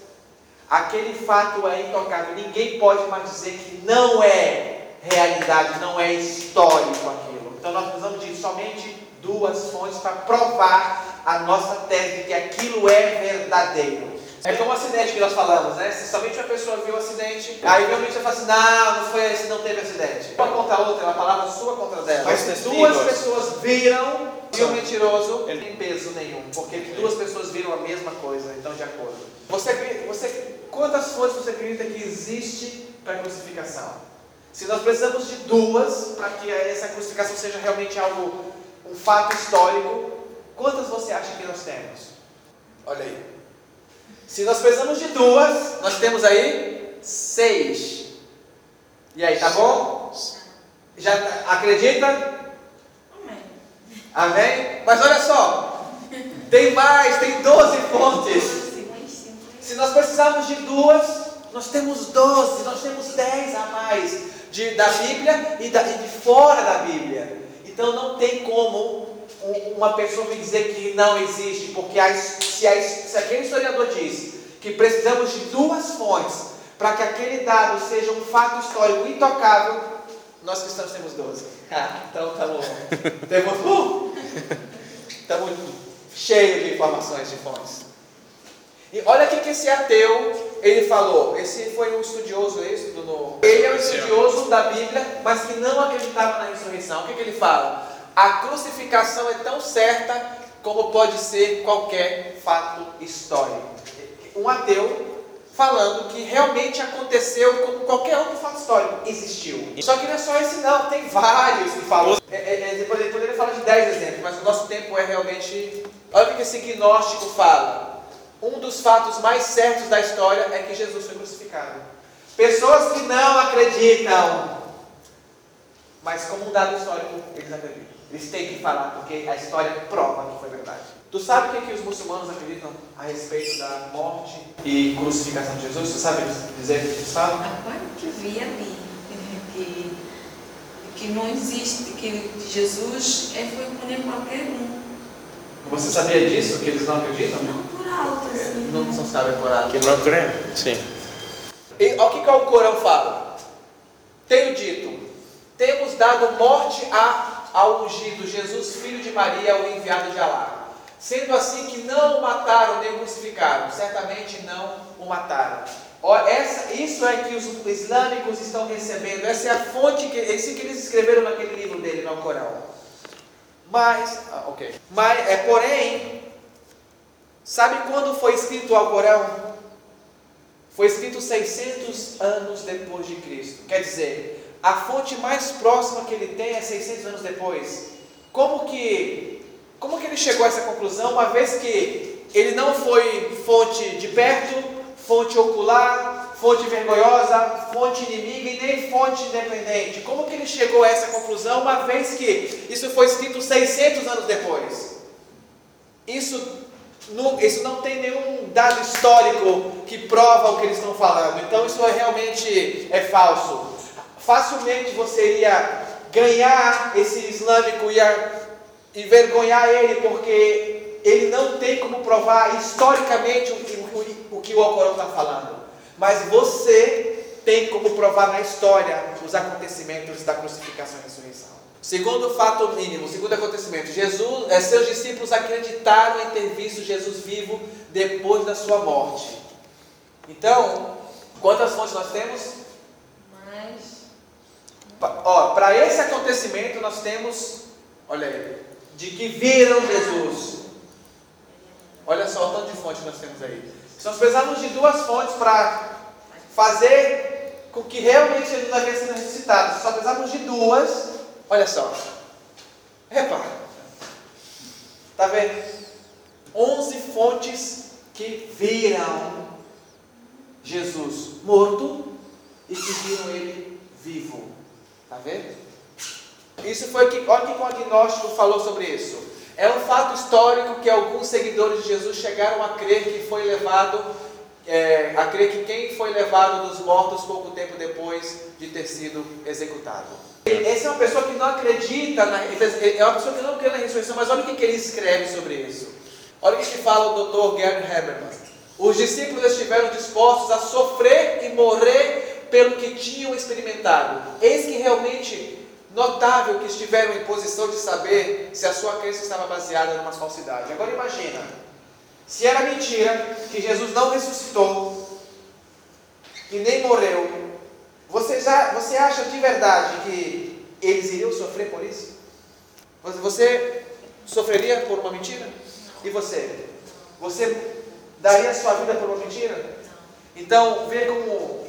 aquele fato é intocável. Ninguém pode mais dizer que não é realidade, não é histórico aquilo. Então nós precisamos de somente duas fontes para provar a nossa tese de que aquilo é verdadeiro. É como o acidente que nós falamos, né? Se somente uma pessoa viu o acidente, aí realmente você fala assim, não, não foi esse, não teve acidente. Uma contra a outra, é uma palavra sua contra dela. Mas duas pessoas viram e o mentiroso ele tem peso nenhum, porque duas pessoas viram a mesma coisa, então de acordo. Você, você, quantas fontes você acredita que existe para a crucificação? Se nós precisamos de duas para que essa crucificação seja realmente algo, um fato histórico, quantas você acha que nós temos? Olha aí. Se nós precisamos de duas, nós temos aí seis. E aí, tá bom? Já acredita? Amém. Amém? Mas olha só, tem mais, tem doze fontes. Se nós precisarmos de duas, nós temos doze, nós temos dez a mais de, da Bíblia e, da, e de fora da Bíblia. Então não tem como uma pessoa me dizer que não existe, porque a, se, a, se aquele historiador diz que precisamos de duas fontes para que aquele dado seja um fato histórico intocável, nós cristãos temos 12. Ah, então estamos temos, uh, estamos cheios de informações de fontes. E olha o que esse ateu ele falou. Esse foi um estudioso esse do no... Ele é um estudioso da Bíblia, mas que não acreditava na ressurreição. O que, que ele fala? A crucificação é tão certa como pode ser qualquer fato histórico. Um ateu falando que realmente aconteceu como qualquer outro fato histórico, existiu. Só que não é só esse não, tem vários que falam. É, é, é, poderia falar de 10 exemplos, mas o nosso tempo é realmente... Olha o que esse gnóstico fala. Um dos fatos mais certos da história é que Jesus foi crucificado. Pessoas que não acreditam. Mas como um dado histórico, eles acreditam. Eles têm que falar, porque a história prova que foi verdade. Tu sabe o que, que os muçulmanos acreditam a respeito da morte e crucificação de Jesus? Tu sabe dizer o que eles falam? Agora que vi ali, que, que não existe, que Jesus é, foi punir qualquer um. Você sabia disso? Que eles não acreditam? Não por alto, assim. Não, não sabem por alto. Que não crê? Sim. E olha o que, que o Corão fala. Tenho dito, temos dado morte a, ao ungido Jesus, filho de Maria, o enviado de Alá. Sendo assim que não o mataram nem o crucificaram, certamente não o mataram. Essa, isso é que os islâmicos estão recebendo, essa é a fonte, que, esse que eles escreveram naquele livro dele, no Corão. Mas, ah, ok. Mas, é, porém, sabe quando foi escrito o Alcorão? Foi escrito 600 anos depois de Cristo. Quer dizer, a fonte mais próxima que ele tem é 600 anos depois. Como que, como que ele chegou a essa conclusão, uma vez que ele não foi fonte de perto, fonte ocular, fonte vergonhosa, fonte inimiga e nem fonte independente? Como que ele chegou a essa conclusão, uma vez que isso foi escrito 600 anos depois? Isso não, isso não tem nenhum dado histórico que prova o que eles estão falando. Então isso é realmente é falso. Facilmente você ia ganhar esse islâmico, ia envergonhar ele, porque ele não tem como provar historicamente o, o, o que o Alcorão está falando. Mas você tem como provar na história os acontecimentos da crucificação e ressurreição. Segundo fato mínimo, segundo acontecimento, Jesus, eh, seus discípulos acreditaram em ter visto Jesus vivo depois da sua morte. Então, quantas fontes nós temos? Pa- Ó, para esse acontecimento nós temos, olha aí, de que viram Jesus. Olha só o tanto de fonte que nós temos aí. Se nós precisamos de duas fontes para fazer com que realmente Jesus havia sido ressuscitado, só precisamos de duas, olha só. Repara. Está vendo? 11 fontes que viram Jesus morto e que viram ele vivo. Está vendo? Isso foi que, olha que o agnóstico falou sobre isso. É um fato histórico que alguns seguidores de Jesus chegaram a crer que foi levado, é, a crer que quem foi levado dos mortos pouco tempo depois de ter sido executado. Essa é uma pessoa que não acredita, na, é uma pessoa que não crê na ressurreição, mas olha o que, ele escreve sobre isso. Olha o que, que fala o Dr. Gerd Habermas. Os discípulos estiveram dispostos a sofrer e morrer pelo que tinham experimentado. Eis que realmente notável que estiveram em posição de saber se a sua crença estava baseada numa falsidade. Agora imagina, se era mentira que Jesus não ressuscitou e nem morreu, você, já, você acha de verdade que eles iriam sofrer por isso? Você- sofreria por uma mentira? E você? Você daria sua vida por uma mentira? Então, vê como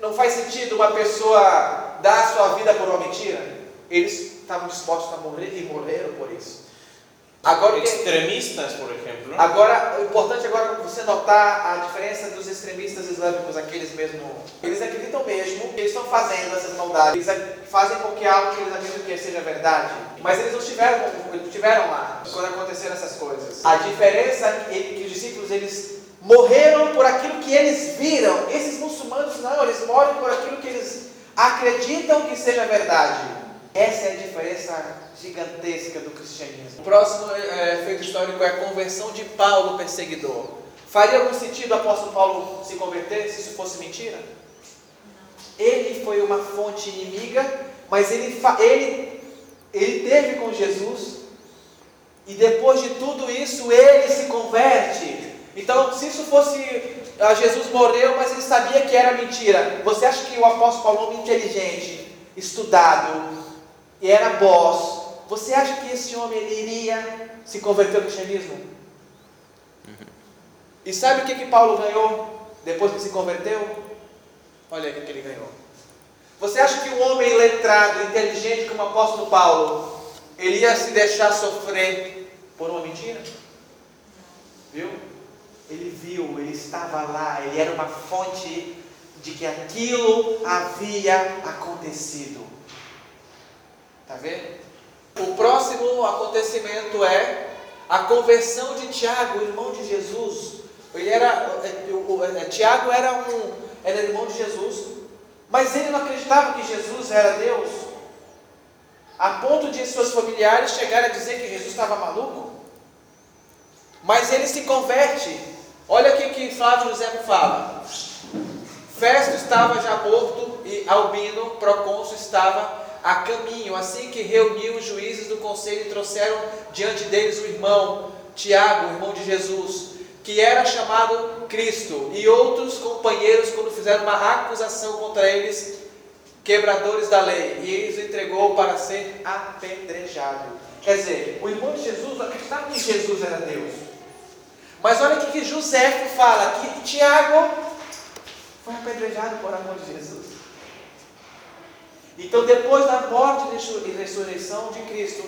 não faz sentido uma pessoa dar a sua vida por uma mentira. Eles estavam dispostos a morrer e morreram por isso. Agora, que- Extremistas, por exemplo. agora, o importante agora é você notar a diferença dos extremistas islâmicos, aqueles mesmo. Eles acreditam mesmo que eles estão fazendo essas maldades. Eles fazem com que algo que eles acreditam que seja verdade. Mas eles não estiveram, não estiveram lá quando aconteceram essas coisas. A diferença é que os discípulos eles morreram por aquilo que eles viram. Esses muçulmanos não, eles morrem por aquilo que eles acreditam que seja verdade. Essa é a diferença gigantesca do cristianismo. O próximo é, feito histórico é a conversão de Paulo, perseguidor. Faria algum sentido o apóstolo Paulo se converter se isso fosse mentira? Ele foi uma fonte inimiga, mas ele, ele, ele teve com Jesus, e depois de tudo isso, ele se converte. Então, se isso fosse. ah, Jesus morreu, mas ele sabia que era mentira. Você acha que o apóstolo Paulo, homem inteligente, estudado, e era boss, você acha que esse homem iria se converter ao cristianismo? E sabe o que, que Paulo ganhou depois que se converteu? Olha o que ele ganhou. Você acha que um homem letrado, inteligente como o apóstolo Paulo, ele ia se deixar sofrer por uma mentira? Viu? Ele viu, ele estava lá, ele era uma fonte de que aquilo havia acontecido. Está vendo? O próximo acontecimento é a conversão de Tiago, irmão de Jesus. Ele era, é, o, é, Tiago era um, era irmão de Jesus, mas ele não acreditava que Jesus era Deus, a ponto de seus familiares chegarem a dizer que Jesus estava maluco. Mas ele se converte. Olha o que Flávio José fala. Festo estava já morto e Albino, procônsul, estava a caminho, assim que reuniu os juízes do conselho e trouxeram diante deles o irmão Tiago, irmão de Jesus, que era chamado Cristo, e outros companheiros, quando fizeram uma acusação contra eles, quebradores da lei, e eles entregou para ser apedrejado. Quer dizer, o irmão de Jesus acreditava que Jesus era Deus. Mas olha o que José fala, que Tiago foi apedrejado por amor de Jesus. Então, depois da morte e ressurreição de Cristo,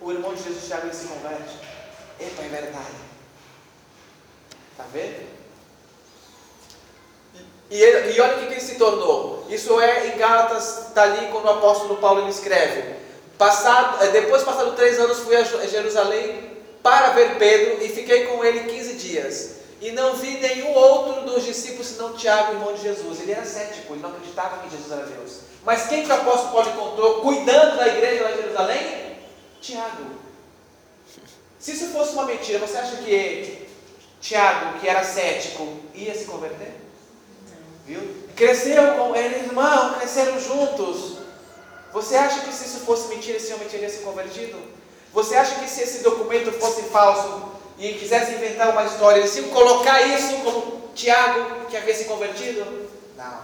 o irmão de Jesus Tiago se converte. Epa, é verdade. Está vendo? E, e, olha o que, ele se tornou. Isso é em Gálatas, está ali quando o apóstolo Paulo ele escreve. Passado, é, depois passado três anos, fui a Jerusalém para ver Pedro e fiquei com ele 15 dias. E não vi nenhum outro dos discípulos senão Tiago, irmão de Jesus. Ele era cético, ele não acreditava que Jesus era Deus. Mas quem que o apóstolo Paulo encontrou cuidando da igreja lá em Jerusalém? Tiago. Se isso fosse uma mentira, você acha que Tiago, que era cético, ia se converter? Viu? Cresceu com ele, irmão, cresceram juntos. Você acha que se isso fosse mentira, esse homem teria se convertido? Você acha que se esse documento fosse falso e quisesse inventar uma história, eles iam colocar isso como Tiago que havia se convertido? Não.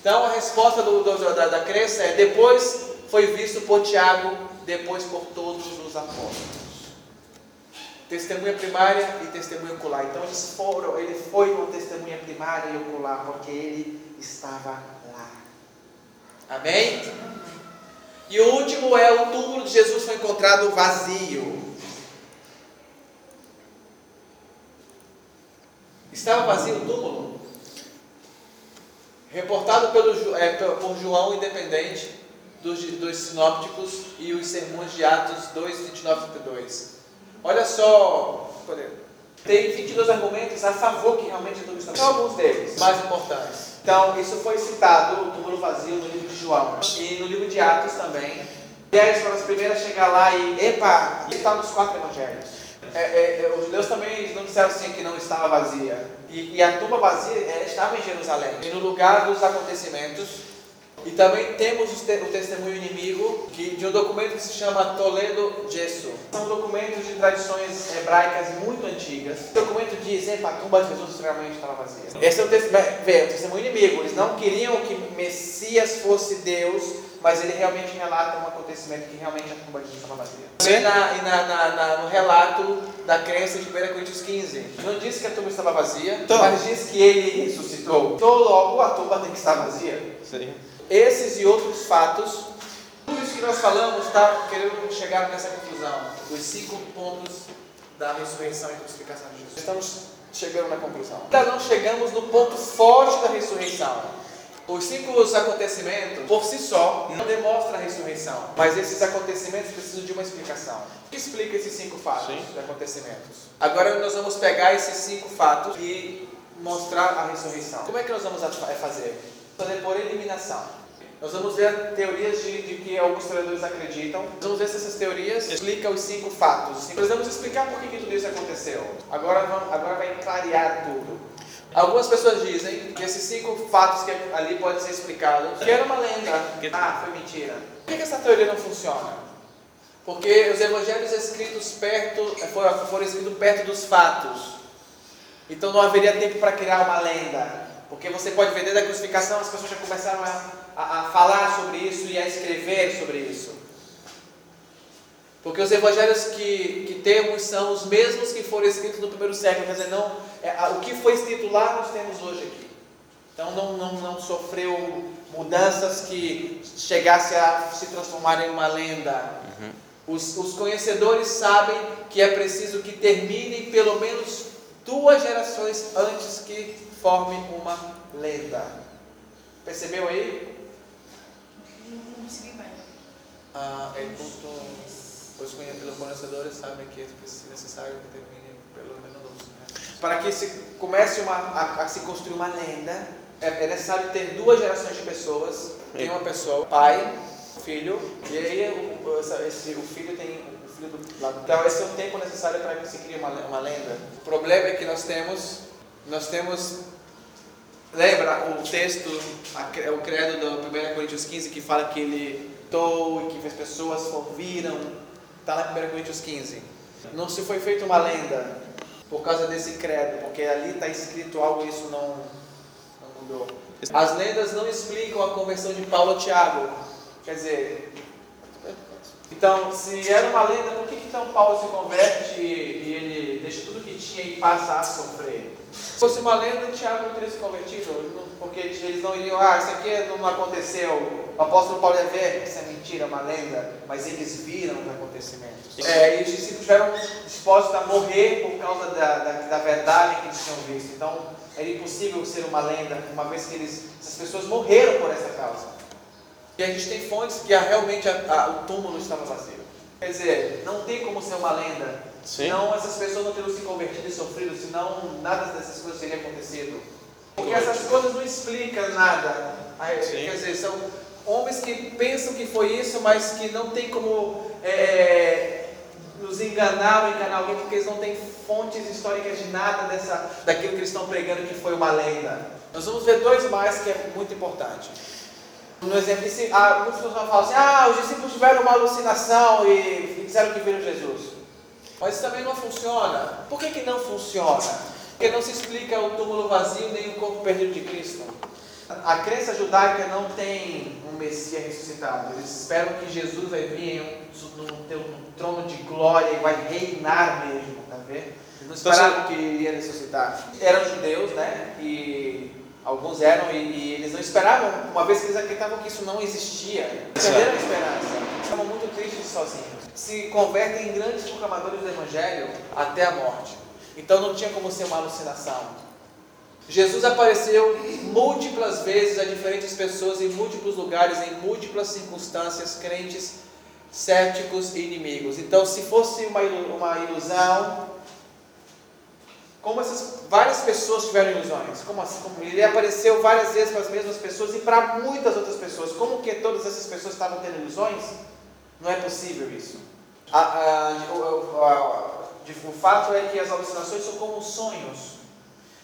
Então a resposta do, do, da, da crença é: depois foi visto por Tiago, depois por todos os apóstolos. Testemunha primária e testemunha ocular. Então eles foram, ele foi uma testemunha primária e ocular, porque ele estava lá. Amém? E o último é o túmulo de Jesus foi encontrado vazio. Estava vazio o túmulo? reportado pelo, é, por João Independente, dos, dos sinópticos e os sermões de Atos 2, 29 e 32. Olha só, tem 22 argumentos a favor que realmente tudo está São alguns deles, mais importantes. Então, isso foi citado, o túmulo vazio, no livro de João e no livro de Atos também. E aí foram as primeiras a chegar lá e, epa, está nos quatro evangelhos é, é, é, os judeus também não disseram assim que não estava vazia. E, e a tumba vazia é, estava em Jerusalém, e no lugar dos acontecimentos. E também temos o, te, o testemunho inimigo que, de um documento que se chama Toledo Gesso. São documentos de tradições hebraicas muito antigas. O documento diz que a tumba de Jesus realmente estava vazia. Esse é o, o testemunho inimigo. Eles não queriam que Messias fosse Deus, mas ele realmente relata um acontecimento que realmente a tumba de Jesus estava vazia. E, na, e na, na, na, no relato da crença de 1 Coríntios 15, não diz que a tumba estava vazia, então, mas diz que ele ressuscitou. Então logo a tumba tem que estar vazia. Sim. Esses e outros fatos, tudo isso que nós falamos está querendo chegar nessa conclusão, os cinco pontos da ressurreição e crucificação de Jesus. Estamos chegando na conclusão. Ainda não chegamos no ponto forte da ressurreição. Os cinco acontecimentos, por si só, não demonstram a ressurreição. Mas esses acontecimentos precisam de uma explicação. O que explica esses cinco fatos Sim. de acontecimentos? Agora nós vamos pegar esses cinco fatos e mostrar a ressurreição. Como é que nós vamos fazer? Fazer por eliminação. Nós vamos ver teorias de, de, que alguns historiadores acreditam. Nós vamos ver se essas teorias explicam os cinco fatos. Precisamos explicar por que, que tudo isso aconteceu. Agora, vamos, agora vai clarear tudo. Algumas pessoas dizem que esses cinco fatos que ali podem ser explicados, que era uma lenda. Ah, foi mentira. Por que essa teoria não funciona? Porque os evangelhos escritos perto, foram, foram escritos perto dos fatos. Então não haveria tempo para criar uma lenda. Porque você pode ver desde a crucificação, as pessoas já começaram a, a, a falar sobre isso e a escrever sobre isso. Porque os evangelhos que, que temos são os mesmos que foram escritos no primeiro século, quer dizer, não, é, o que foi escrito lá nós temos hoje aqui. Então não, não, não sofreu mudanças que chegasse a se transformar em uma lenda. Uhum. Os, os conhecedores sabem que é preciso que termine pelo menos duas gerações antes que forme uma lenda. Percebeu aí? Não consegui bem. Ah, é culto, os conhe- conhecedores sabem que é necessário que termine pelo menos dois. Né? Para que se comece uma, a, a se construir uma lenda, é, é necessário ter duas gerações de pessoas. Tem uma pessoa, pai, filho, e aí o, esse, o filho tem lado. Então esse é o tempo necessário para que se crie uma, uma lenda. O problema é que nós temos, nós temos Lembra o texto, o credo do 1 Coríntios 15 que fala que ele tou e que as pessoas ouviram? Está lá em 1 Coríntios 15. Não se foi feita uma lenda por causa desse credo, porque ali está escrito algo e isso não, não mudou. As lendas não explicam a conversão de Paulo a Tiago. Quer dizer, então, se era uma lenda, por que então Paulo se converte e ele deixa tudo que tinha e passa a sofrer? Se fosse uma lenda, Tiago não teria se convertido, porque eles não iriam, ah, isso aqui não aconteceu. O apóstolo Paulo ia ver, isso é mentira, é uma lenda, mas eles viram os acontecimentos. É, e os discípulos estiveram dispostos a morrer por causa da, da, da verdade que eles tinham visto. Então, era impossível ser uma lenda, uma vez que eles, essas pessoas morreram por essa causa. E a gente tem fontes que a- realmente a- a- o túmulo estava vazio. Quer dizer, não tem como ser uma lenda. Sim. Senão essas pessoas não teriam se convertido e sofrido, senão nada dessas coisas teria acontecido. Porque essas coisas não explicam nada. Sim. Quer dizer, são homens que pensam que foi isso, mas que não tem como é, nos enganar ou enganar alguém, porque eles não têm fontes históricas de nada dessa, daquilo que eles estão pregando que foi uma lenda. Nós vamos ver dois mais que é muito importante. No exemplo, se, ah, pessoas falam assim, ah, os discípulos tiveram uma alucinação e, disseram que viram Jesus. Mas isso também não funciona. Por que, que não funciona? Porque não se explica o túmulo vazio nem o corpo perdido de Cristo. A crença judaica não tem um Messias ressuscitado. Eles esperam que Jesus vai vir em um, um trono de glória e vai reinar mesmo, tá vendo? Eles não esperavam que iria ressuscitar. Eram judeus, né? E alguns eram, e, e eles não esperavam, uma vez que eles acreditavam que isso não existia. Perderam a esperança. Estavam muito tristes sozinhos. Se convertem em grandes proclamadores do Evangelho até a morte. Então não tinha como ser uma alucinação. Jesus apareceu múltiplas vezes a diferentes pessoas em múltiplos lugares, em múltiplas circunstâncias, crentes, céticos e inimigos. Então, se fosse uma, ilu- uma ilusão, como essas várias pessoas tiveram ilusões? Como assim? Como ele apareceu várias vezes para as mesmas pessoas e para muitas outras pessoas. Como que todas essas pessoas estavam tendo ilusões? Não é possível isso. A- a- a- o fato é que as alucinações são como sonhos.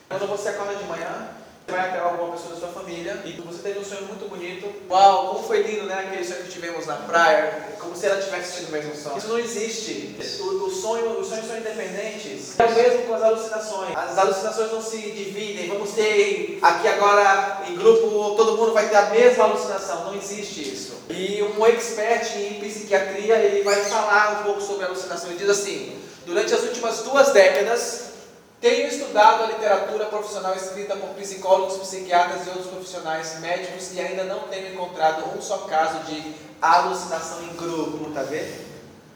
Quando você acorda de manhã, vai até alguma pessoa da sua família e você teve um sonho muito bonito. Uau, como foi lindo, né? Aquele sonho que tivemos na praia, como se ela tivesse tido o mesmo sonho. Isso não existe. O, o sonho, os sonhos são independentes. É o mesmo com as alucinações. As alucinações não se dividem. Vamos ter aqui agora em grupo, todo mundo vai ter a mesma alucinação. Não existe isso. E um expert em psiquiatria, ele vai falar um pouco sobre alucinação. Ele diz assim: durante as últimas duas décadas, tenho estudado a literatura profissional escrita por psicólogos, psiquiatras e outros profissionais médicos e ainda não tenho encontrado um só caso de alucinação em grupo, tá vendo?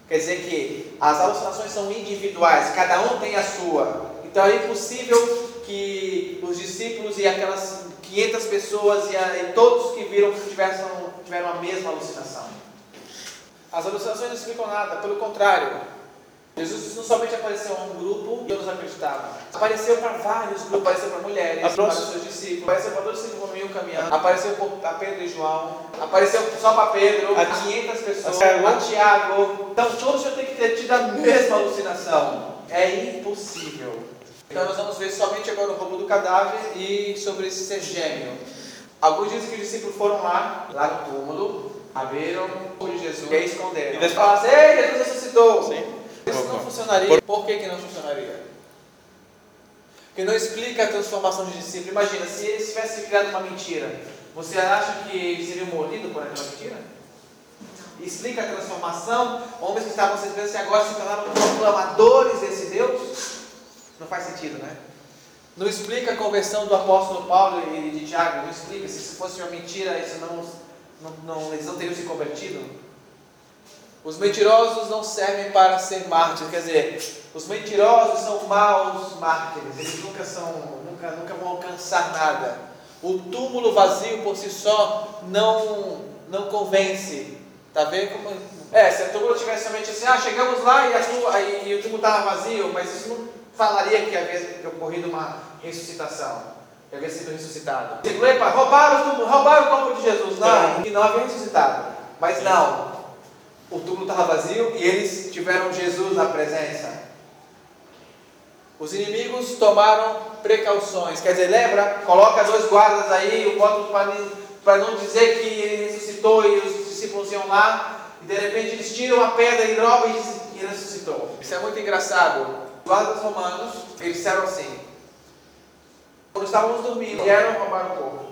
Quer dizer que as alucinações são individuais, cada um tem a sua. Então é impossível que os discípulos e aquelas 500 pessoas e, a- e todos que viram tivessem, tiveram a mesma alucinação. As alucinações não explicam nada, pelo contrário. Jesus não somente apareceu a um grupo e todos acreditavam. Apareceu para vários grupos, apareceu para mulheres, para os seus discípulos, apareceu para todos os que iam caminhando, apareceu para Pedro e João, apareceu só para Pedro, A- a 500 pessoas, a Tiago. Então todos já têm que ter tido a mesma alucinação. É impossível. Então nós vamos ver somente agora o roubo do cadáver e sobre esse ser gêmeo. Alguns dizem que os discípulos foram lá, lá no túmulo, abriram o de Jesus e esconderam. E E depois- falaram assim, ei, Jesus ressuscitou. Sim. Isso não funcionaria. Por que, que não funcionaria? Porque não explica a transformação de discípulo. Imagina, se eles tivessem criado uma mentira, você acha que eles seriam morridos por aquela mentira? Explica a transformação. Homens que estavam se e agora se tornaram proclamadores desse Deus? Não faz sentido, né? Não explica a conversão do apóstolo Paulo e de Tiago. Não explica. Se isso fosse uma mentira, isso não, não, não- eles não teriam se convertido. Os mentirosos não servem para ser mártires, quer dizer, os mentirosos são maus mártires, eles nunca são, nunca, nunca vão alcançar nada. O túmulo vazio por si só não, não convence. Tá vendo como. É, se o túmulo tivesse somente assim, ah, chegamos lá e, a tua, e, e o túmulo estava vazio, mas isso não falaria que havia ocorrido uma ressuscitação, que havia sido ressuscitado. Epa, roubaram o túmulo, roubaram o corpo de Jesus. Não, e não havia ressuscitado. Mas não, o túmulo estava vazio e eles tiveram Jesus na presença. Os inimigos tomaram precauções. Quer dizer, lembra? Coloca dois guardas aí, para não dizer que ele ressuscitou e os discípulos iam lá. E de repente eles tiram a pedra e roubam e ele ressuscitou. Isso é muito engraçado. Os guardas romanos, eles disseram assim. Quando estávamos dormindo, vieram roubar o corpo.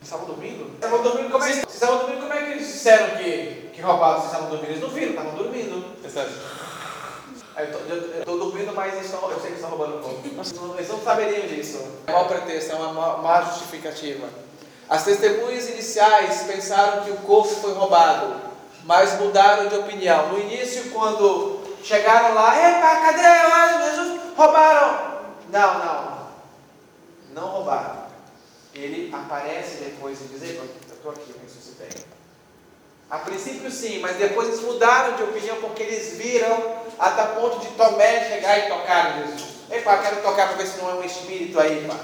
Estavam dormindo? Estavam dormindo como é que, estavam dormindo, como é que eles disseram que, que roubaram? Vocês estavam dormindo? Eles não viram, estavam dormindo. Aí eu estou dormindo, mas eles estão, eu sei que estão roubando o corpo. Eles não saberiam disso. É mau pretexto, é uma má justificativa. As testemunhas iniciais pensaram que o corpo foi roubado, mas mudaram de opinião. No início, quando chegaram lá, epa, cadê? Jesus, roubaram. Não, não. Não roubaram. Ele aparece depois e diz, eu estou aqui, eu ressuscitei. A princípio sim, mas depois eles mudaram de opinião porque eles viram até ponto de Tomé chegar e tocar em Jesus. Epa, quero tocar para ver se não é um espírito aí, pá.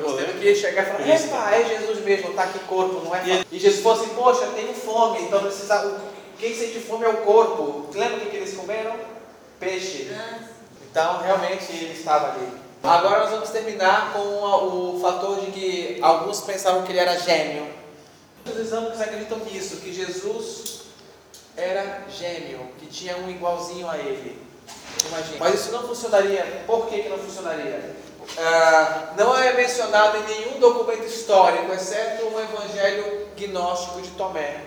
Nós temos que chegar e falar, epa, é Jesus mesmo, está aqui corpo, não é? E Jesus falou assim, poxa, tenho fome, então precisa. Quem sente fome é o corpo. Lembra o que eles comeram? Peixe. Então realmente ele estava ali. Agora nós vamos terminar com o fator de que alguns pensavam que ele era gêmeo. Os exames acreditam nisso, que Jesus era gêmeo, que tinha um igualzinho a ele. Imagina. Mas isso não funcionaria. Por que, que não funcionaria? Ah, não é mencionado em nenhum documento histórico, exceto um evangelho gnóstico de Tomé.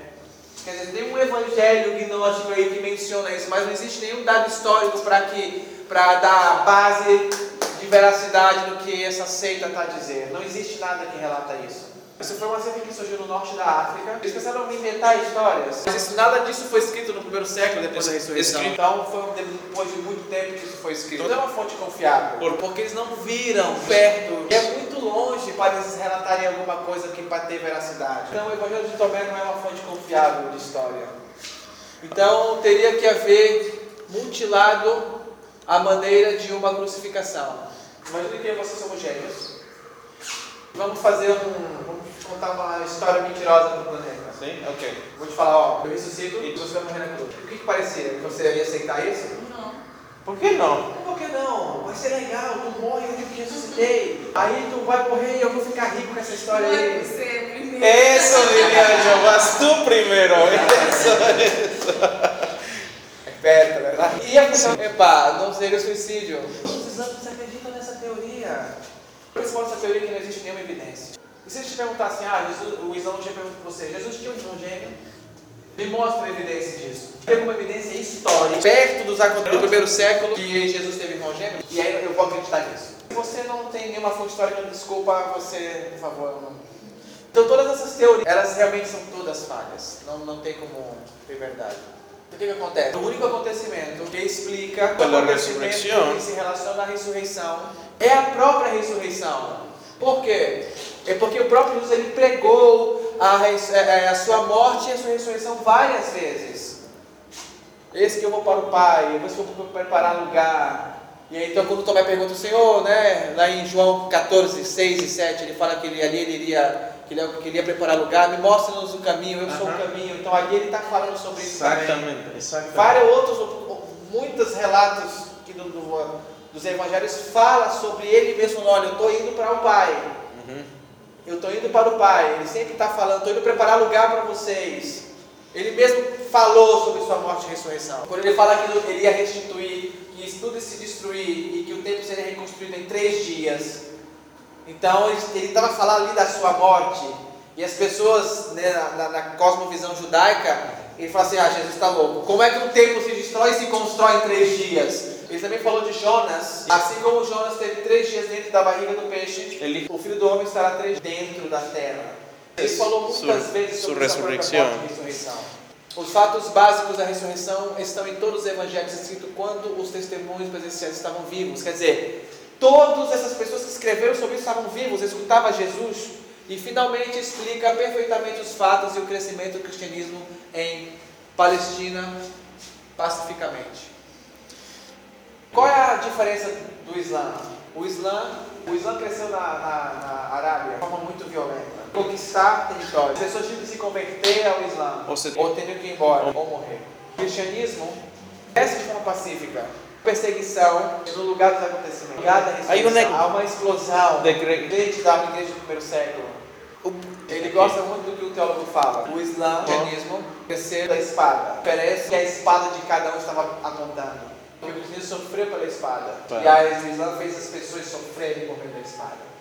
Quer dizer, tem um evangelho gnóstico aí que menciona isso, mas não existe nenhum dado histórico para que para dar base de veracidade no que essa seita está dizendo. Não existe nada que relata isso. Essa foi uma seita que surgiu no norte da África. Eles começaram inventar histórias. Mas nada disso foi escrito no primeiro século depois da ressurreição. Então foi depois de muito tempo que isso foi escrito. Não é uma fonte confiável. Porque eles não viram perto. E é muito longe para eles relatarem alguma coisa que para ter veracidade. Então o Evangelho de Tomé não é uma fonte confiável de história. Então teria que haver mutilado a maneira de uma crucificação. Imagine que vocês somos gêmeos. Vamos fazer um. Contar uma história mentirosa do planeta. Sim? Ok. Vou te falar, ó, eu ressuscito e você vai morrer na cruz. O que, que parecia? Você ia aceitar isso? Não. Por que não? Por que não? Vai ser legal, tu morre, eu digo que ressuscitei. Aí tu vai morrer e eu vou ficar rico com essa história Vai aí. você primeiro. Eso diría yo, vas tú primero. Eso, eso. É perto, verdade? E a função? Epa, não seria suicídio. Os exames acreditam nessa teoria. Principalmente essa teoria que não existe nenhuma evidência. E se eles te perguntassem, ah, Jesus, o Islão tinha perguntado para você, Jesus tinha um irmão gêmeo? Me mostra a evidência disso. Tem alguma evidência histórica, perto dos acontecimentos do primeiro século, que Jesus teve irmão gêmeo? E aí eu vou acreditar nisso. Se você não tem nenhuma fonte histórica, desculpa, você, por favor, não. Então todas essas teorias, elas realmente são todas falhas. Não, não tem como ter verdade. O que, que acontece? O único acontecimento que explica o acontecimento ressurreição. que se relaciona à ressurreição é a própria ressurreição. Por quê? É porque o próprio Jesus ele pregou a, é, é, a sua morte e a sua ressurreição várias vezes. Esse que eu vou para o Pai, eu vou preparar lugar. E aí, então, quando Tomé pergunta o Senhor, né, lá em João 14, 6 e 7, ele fala que ele, ali ele iria, que ele, que ele ia preparar lugar, me mostra-nos o caminho, eu sou o caminho. Então, ali ele está falando sobre isso também. Exactamente, exactamente. Vários outros, muitos relatos que do, do- dos evangelhos fala sobre ele mesmo, olha, eu estou indo para o Pai. Uhum. Eu estou indo para o Pai. Ele sempre está falando, estou indo preparar lugar para vocês. Ele mesmo falou sobre sua morte e ressurreição. Quando ele fala que ele ia restituir, que tudo ia se destruir e que o templo seria reconstruído em três dias. Então ele- estava falando ali da sua morte. E as pessoas, né, na, na- na cosmovisão judaica, ele fala assim: Ah, Jesus está louco. Como é que um templo se destrói e se constrói em três dias? Ele também falou de Jonas. Assim como Jonas teve três dias dentro da barriga do peixe, Ele- o filho do homem estará três dentro da terra. Ele falou muitas Su- vezes sobre sua morte e ressurreição. Os fatos básicos da ressurreição estão em todos os evangelhos, escrito quando os testemunhos presenciais estavam vivos. Quer dizer, todas essas pessoas que escreveram sobre isso estavam vivos, escutavam Jesus. E finalmente explica perfeitamente os fatos e o crescimento do cristianismo em Palestina pacificamente. Qual é a diferença do Islã? O Islã, o Islã cresceu na, na, na Arábia de forma muito violenta. Conquistar território. As pessoas tinham que se converter ao Islã. Ou seja- ou que ir embora, ou morrer. O cristianismo cresce de forma pacífica. Perseguição no lugar dos acontecimentos. Lugar da é ressurreição. Há uma explosão. Igre- Desde da igreja do primeiro século. Ele gosta muito do que o teólogo fala. O Islã, o cristianismo, cresceu da espada. Parece que a espada de cada um estava apontando. Porque o cristianismo sofreu pela espada. Tá. E o Islã fez as pessoas sofrerem por meio da espada.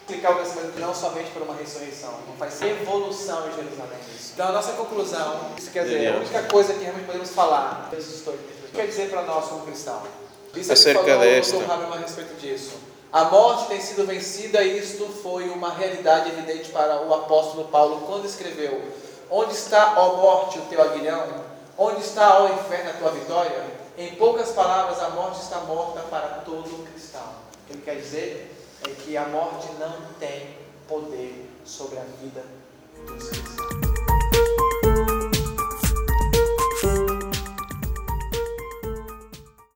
Explicar o crescimento não somente por uma ressurreição, não faz evolução em Jerusalém. Então a nossa conclusão, isso quer dizer, a única coisa que realmente podemos falar, Jesus estou aqui, quer dizer para nós como cristãos. Isso é que Acerca falou desta. a respeito disso. A morte tem sido vencida e isto foi uma realidade evidente para o apóstolo Paulo quando escreveu: Onde está, ó morte, o teu aguilhão? Onde está, ó inferno, a tua vitória? Em poucas palavras, a morte está morta para todo cristão. O que ele quer dizer é que a morte não tem poder sobre a vida dos cristãos.